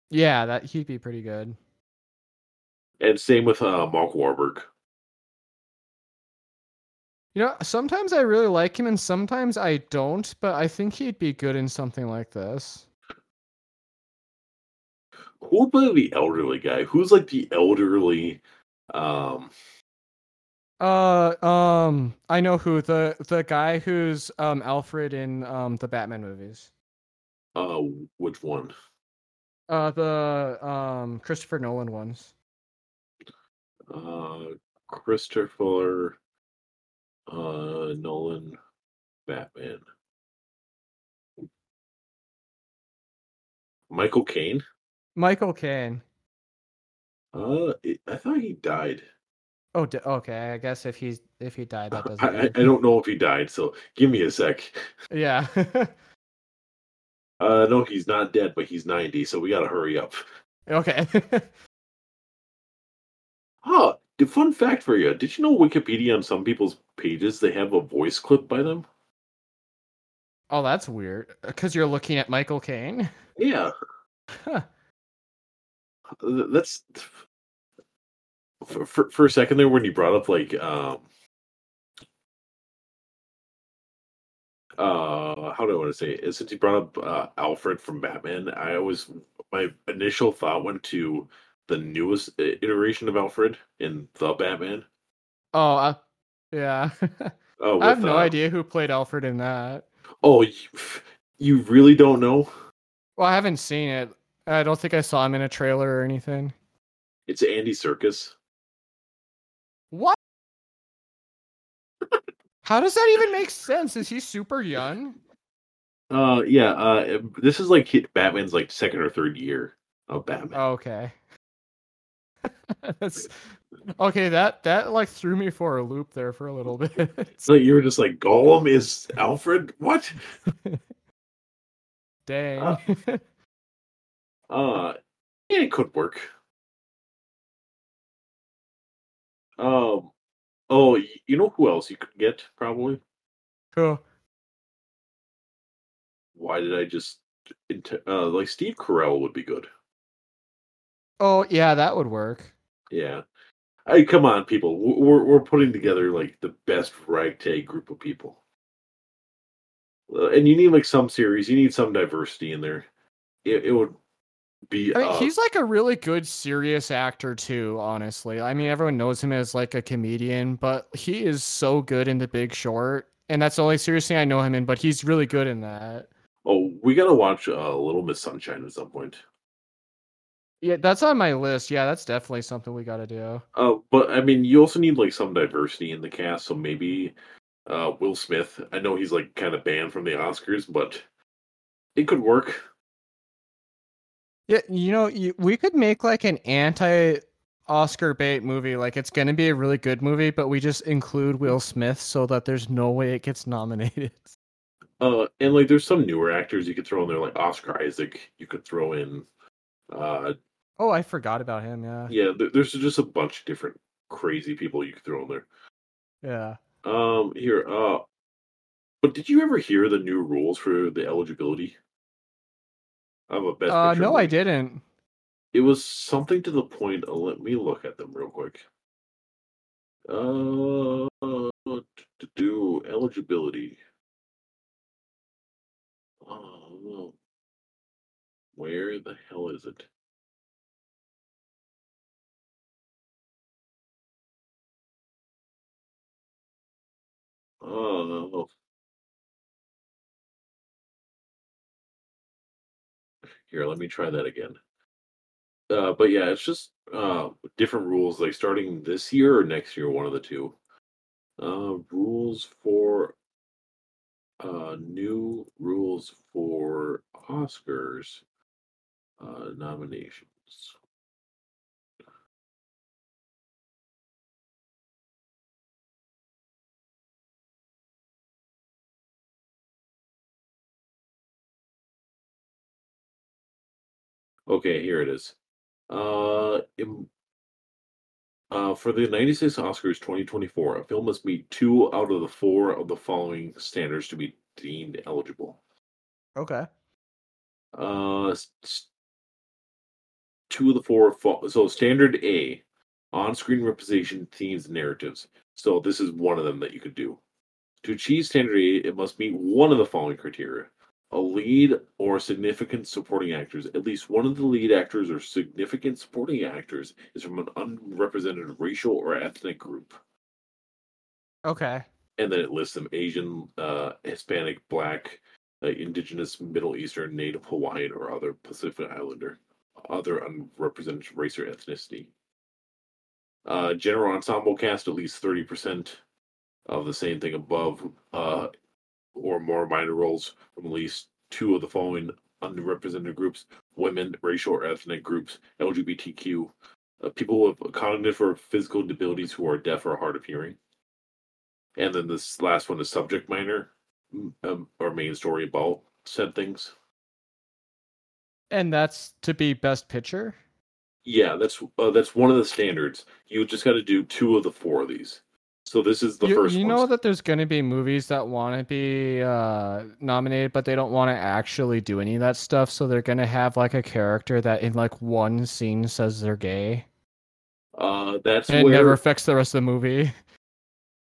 Yeah, that he'd be pretty good. And same with uh Mark Wahlberg. You know, sometimes I really like him and sometimes I don't, but I think he'd be good in something like this. Who would play the elderly guy? Who's like the elderly um Uh um I know who the the guy who's um Alfred in um the Batman movies. uh which one? Uh the um Christopher Nolan ones. Uh Christopher uh Nolan Batman. Michael Caine? Michael Caine. Uh, it, I thought he died. Oh, okay. I guess if he's if he died, that doesn't. I, I, don't know if he died, so give me a sec. Yeah. Uh, no, he's not dead, but he's 90, so we gotta hurry up. okay. Oh, the fun fact for you: Did you know Wikipedia on some people's pages they have a voice clip by them? oh, that's weird. Because you're looking at Michael Caine. Yeah, Huh. that's for, for for a second there when you brought up like um uh how do I want to say it? Since you brought up uh, Alfred from Batman, I always my initial thought went to the newest iteration of Alfred in the Batman. Oh, uh, yeah. Oh, I have no uh, idea who played Alfred in that. Oh, you, you really don't know? Well, I haven't seen it. I don't think I saw him in a trailer or anything. It's Andy Serkis. How does that even make sense? Is he super young? Uh, yeah. Uh, this is like Batman's like second or third year of Batman. Oh, okay. That's okay. That that like threw me for a loop there for a little bit. So you were just like, Gollum is Alfred? What? Dang. Uh, yeah, it could work. Um, oh, you know who else you could get probably? cool. Why did I just uh like Steve Carell would be good? Oh yeah, that would work. Yeah. Hey, come on, people. We're we're putting together like the best ragtag group of people, uh, and you need like some series. You need some diversity in there. It, it would be. I mean, uh, he's like a really good serious actor too. Honestly, I mean, everyone knows him as like a comedian, but he is so good in The Big Short, and that's the only serious thing I know him in. But he's really good in that. oh, we gotta watch uh, Little Miss Sunshine at some point. Yeah, that's on my list. Yeah, that's definitely something we got to do. Uh, but I mean, you also need like some diversity in the cast. So maybe uh, Will Smith. I know he's like kind of banned from the Oscars, but it could work. Yeah, you know, you, we could make like an anti Oscar bait movie. Like it's going to be a really good movie, but we just include Will Smith so that there's no way it gets nominated. Uh, and like, there's some newer actors you could throw in there, like Oscar Isaac. You could throw in. Uh, Oh, I forgot about him. Yeah. yeah, there, there's just a bunch of different crazy people you could throw in there. Yeah. Um, here. Uh, but did you ever hear the new rules for the eligibility of a best? Uh, no, I didn't. It was something to the point. Uh, let me look at them real quick. Uh, to do eligibility. Oh, where the hell is it? Oh, here, let me try that again. Uh, but yeah, it's just uh different rules, like starting this year or next year, one of the two. Uh, rules for uh new rules for Oscars uh nominations. Okay, here it is. Uh, im- uh, for the 96 Oscars 2024, a film must meet two out of the four of the following standards to be deemed eligible. Okay. Uh, s- s- two of the four. Fo- so standard A, on-screen representation, themes, and narratives. So this is one of them that you could do. To achieve standard A, it must meet one of the following criteria: a lead or significant supporting actors. At least one of the lead actors or significant supporting actors is from an unrepresented racial or ethnic group. Okay. And then it lists them: Asian, uh, Hispanic, Black, uh, Indigenous, Middle Eastern, Native Hawaiian, or other Pacific Islander, other unrepresented race or ethnicity. Uh, general ensemble cast at least thirty percent of the same thing above, uh, or more minor roles from at least two of the following underrepresented groups: women, racial or ethnic groups, LGBTQ, uh, people with cognitive or physical disabilities who are deaf or hard of hearing. And then this last one is subject minor, um, or main story about said things. And that's to be best picture. Yeah, that's uh, that's one of the standards. You just got to do two of the four of these. So this is the you, first. You know that there's going to be movies that want to be uh, nominated, but they don't want to actually do any of that stuff. So they're going to have like a character that in like one scene says they're gay. Uh, that's and where, it never affects the rest of the movie.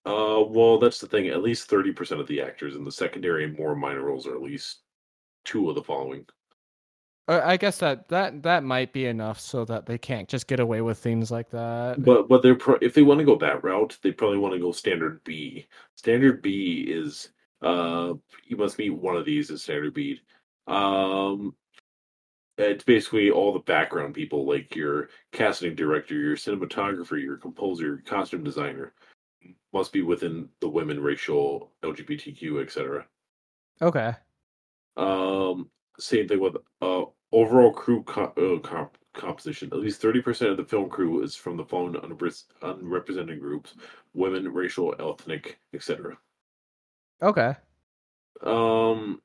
Uh, well, that's the thing. At least thirty percent of the actors in the secondary and more minor roles are at least two of the following. I guess that that that might be enough so that they can't just get away with things like that. But but they're pro- if they want to go that route, they probably want to go standard B. Standard B is uh you must meet one of these as standard B. Um, it's basically all the background people like your casting director, your cinematographer, your composer, your costume designer must be within the women, racial, LGBTQ, etc. Okay. Um, same thing with uh overall crew co- uh, comp- composition. At least thirty percent of the film crew is from the following unrepre- unrepresented groups: women, racial, ethnic, etc. Okay. Um,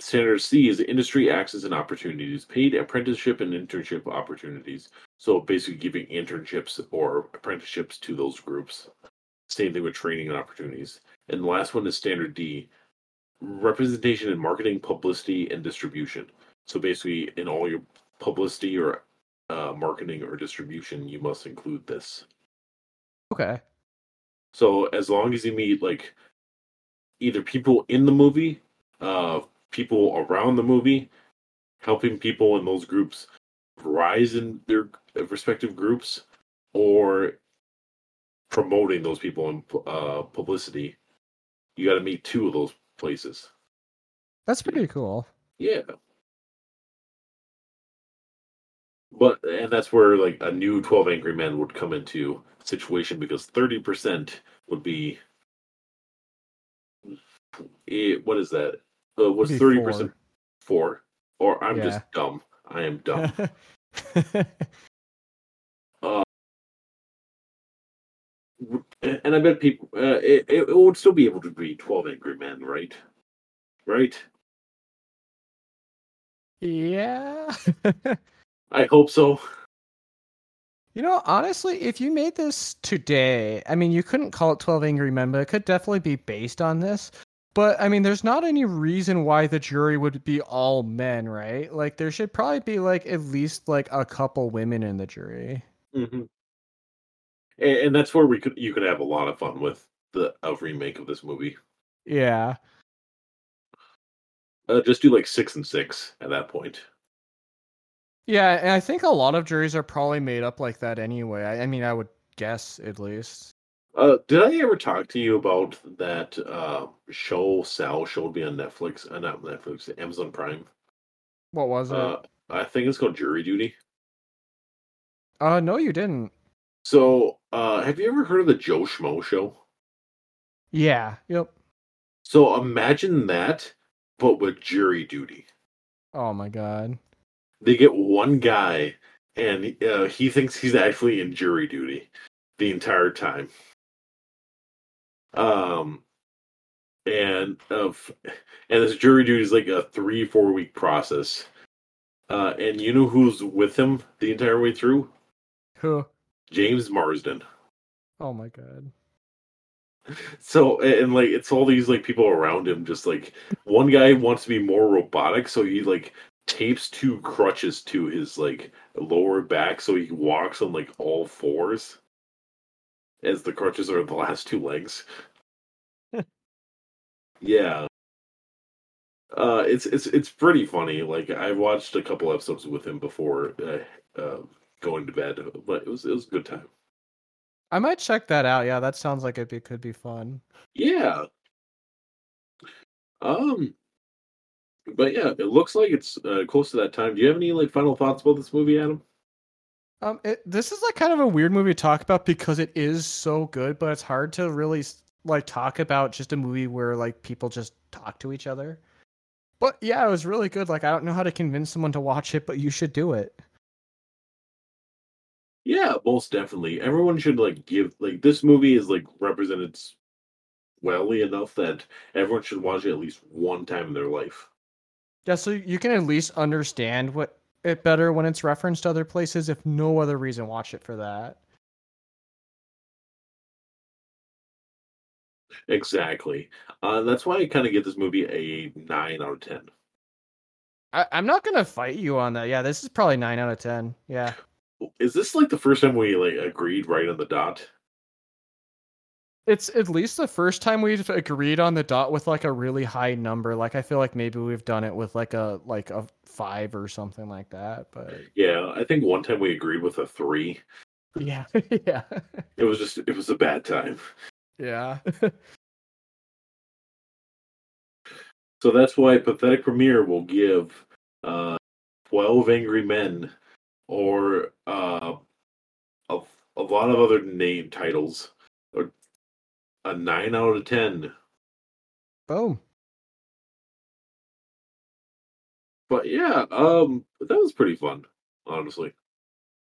standard C is industry access and opportunities, paid apprenticeship and internship opportunities. So basically, giving internships or apprenticeships to those groups. Same thing with training and opportunities. And the last one is standard D, representation in marketing, publicity, and distribution. So basically, in all your publicity or uh, marketing or distribution, you must include this. Okay. So as long as you meet like either people in the movie, uh, people around the movie, helping people in those groups rise in their respective groups, or promoting those people in uh, publicity, you got to meet two of those places. That's pretty cool. Yeah. But and that's where like a new Twelve Angry Men would come into situation because thirty percent would be it, what is that? Uh, what's thirty percent? Four. Or I'm Yeah. just dumb. I am dumb. and I bet people uh, it, it would still be able to be Twelve Angry Men, right? Right. yeah. I hope so. You know, honestly, if you made this today, I mean, you couldn't call it 12 Angry Men, but it could definitely be based on this. But I mean, there's not any reason why the jury would be all men, right? Like, there should probably be like at least like a couple women in the jury. hmm And, and that's where we could you could have a lot of fun with the a remake of this movie. Yeah. Uh, just do like six and six at that point. Yeah, and I think a lot of juries are probably made up like that anyway. I, I mean, I would guess at least. Uh, did I ever talk to you about that uh, show Sal showed me on Netflix? Uh, not Netflix, Amazon Prime. What was it? Uh, I think it's called Jury Duty. Uh, no, you didn't. So, uh, have you ever heard of the Joe Schmo show? Yeah. Yep. So imagine that, but with jury duty. Oh my god. They get one guy, and uh, he thinks he's actually in jury duty the entire time. Um, and of and this jury duty is like a three four week process. Uh, and you know who's with him the entire way through? Who? James Marsden. Oh my god. So and like it's all these like people around him just like one guy wants to be more robotic so he like tapes two crutches to his like lower back so he walks on like all fours as the crutches are the last two legs. yeah. Uh it's it's it's pretty funny. Like I've watched a couple episodes with him before uh, uh going to bed, but it was it was a good time. I might check that out. Yeah, that sounds like it be, could be fun. Yeah. Um. But yeah, it looks like it's uh, close to that time. Do you have any like final thoughts about this movie, Adam? Um, it, this is like kind of a weird movie to talk about because it is so good, but it's hard to really like talk about just a movie where like people just talk to each other. But yeah, it was really good. Like I don't know how to convince someone to watch it, but you should do it. Yeah, most definitely. Everyone should like give like this movie is like represented wellly enough that everyone should watch it at least one time in their life. Yeah, so you can at least understand what it better when it's referenced other places. If no other reason, watch it for that. Exactly. Uh, that's why I kind of give this movie a nine out of ten. I, I'm not gonna fight you on that. Yeah, this is probably nine out of ten. Yeah. Is this like the first time we like agreed right on the dot? It's at least the first time we've agreed on the dot with like a really high number. Like I feel like maybe we've done it with like a like a five or something like that. But Yeah, I think one time we agreed with a three. yeah, yeah, It was just it was a bad time. yeah. So that's why Pathetic Premiere will give uh, 12 Angry Men or uh, a, a lot of other name titles or a 9 out of 10. Boom. But yeah, um, that was pretty fun, honestly.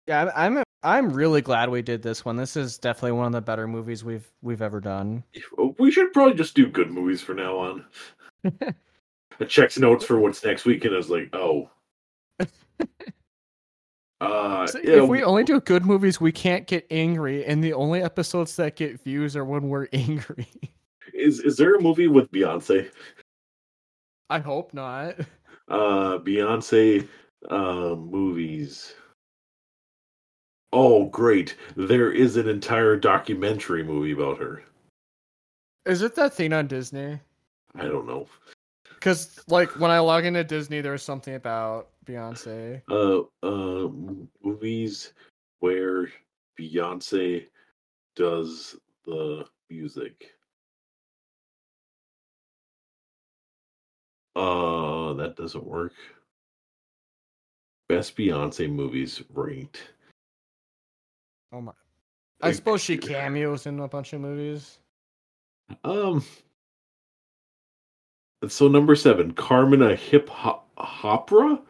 Yeah, I'm I'm I'm really glad we did this one. This is definitely one of the better movies we've we've ever done. We should probably just do good movies from now on. I checked notes for what's next week and I was like, oh. Uh, So if we only do good movies, we can't get angry, and the only episodes that get views are when we're angry. is is there a movie with Beyonce? I hope not. uh Beyonce uh movies. Oh great. There is an entire documentary movie about her. Is it that thing on Disney? I don't know. Because like when I log into Disney, there's something about Beyonce. Uh uh movies where Beyonce does the music. Uh that doesn't work. Best Beyonce movies ranked. Oh my! I suppose she cameos in a bunch of movies. Um. So number seven, Carmen a hip hop opera.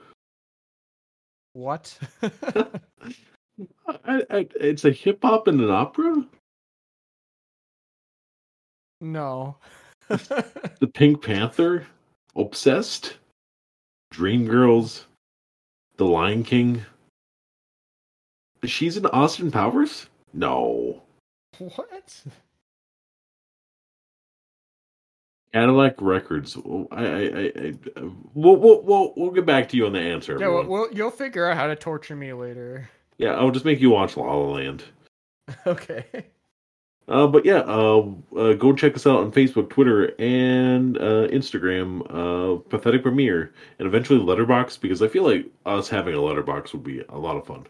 What? I, I, it's a hip hop and an opera. no. The Pink Panther, Obsessed, Dreamgirls, The Lion King. She's in Austin Powers. No, what? Cadillac Records. I, I, I, I we'll, we'll, we'll, we'll get back to you on the answer. Yeah, well, you'll figure out how to torture me later. yeah, I'll just make you watch La La Land. okay. Uh, but yeah, uh, uh, go check us out on Facebook, Twitter, and uh, Instagram. Uh, Pathetic Premiere, and eventually Letterboxd, because I feel like us having a Letterboxd would be a lot of fun.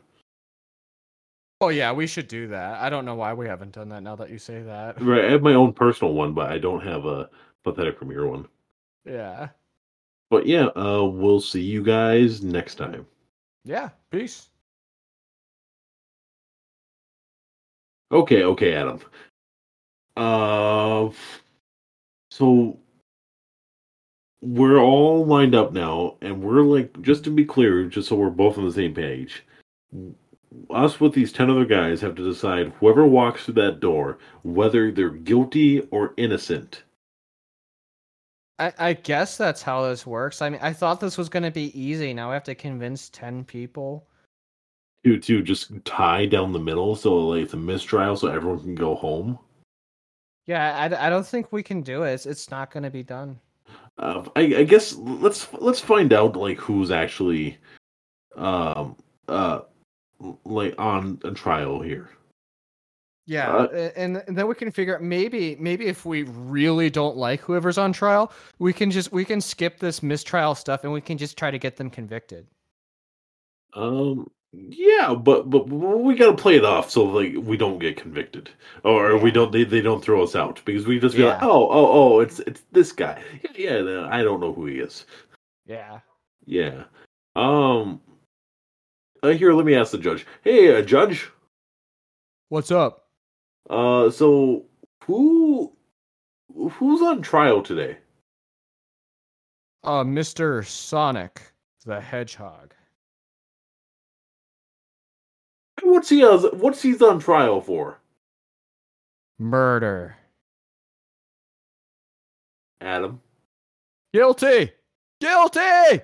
Oh yeah, we should do that. I don't know why we haven't done that now that you say that. Right, I have my own personal one, but I don't have a Pathetic Premiere one. Yeah. But yeah, uh, we'll see you guys next time. Yeah. Peace. Okay, okay, Adam. Uh, so we're all lined up now, and we're like, just to be clear, just so we're both on the same page. Us with these ten other guys have to decide whoever walks through that door, whether they're guilty or innocent. I, I guess that's how this works. I mean, I thought this was going to be easy. Now I have to convince 10 people. To to just tie down the middle, so like it's a mistrial, so everyone can go home. Yeah, I, I don't think we can do it. It's, it's not going to be done. Uh, I, I guess let's let's find out like who's actually, um, uh, like on a trial here. Yeah, Uh, and, and then we can figure out maybe maybe if we really don't like whoever's on trial, we can just we can skip this mistrial stuff and we can just try to get them convicted. Um, yeah, but but we gotta play it off so like we don't get convicted, or we don't they, they don't throw us out because we just be like, oh oh oh, it's it's this guy. Yeah, yeah, I don't know who he is. Yeah. Yeah. Um. Uh, here, let me ask the judge. Hey, uh, judge. What's up? Uh, so who who's on trial today? Uh, Mr. Sonic the Hedgehog. What's he uh, what's he's on trial for? Murder. Adam. Guilty. Guilty.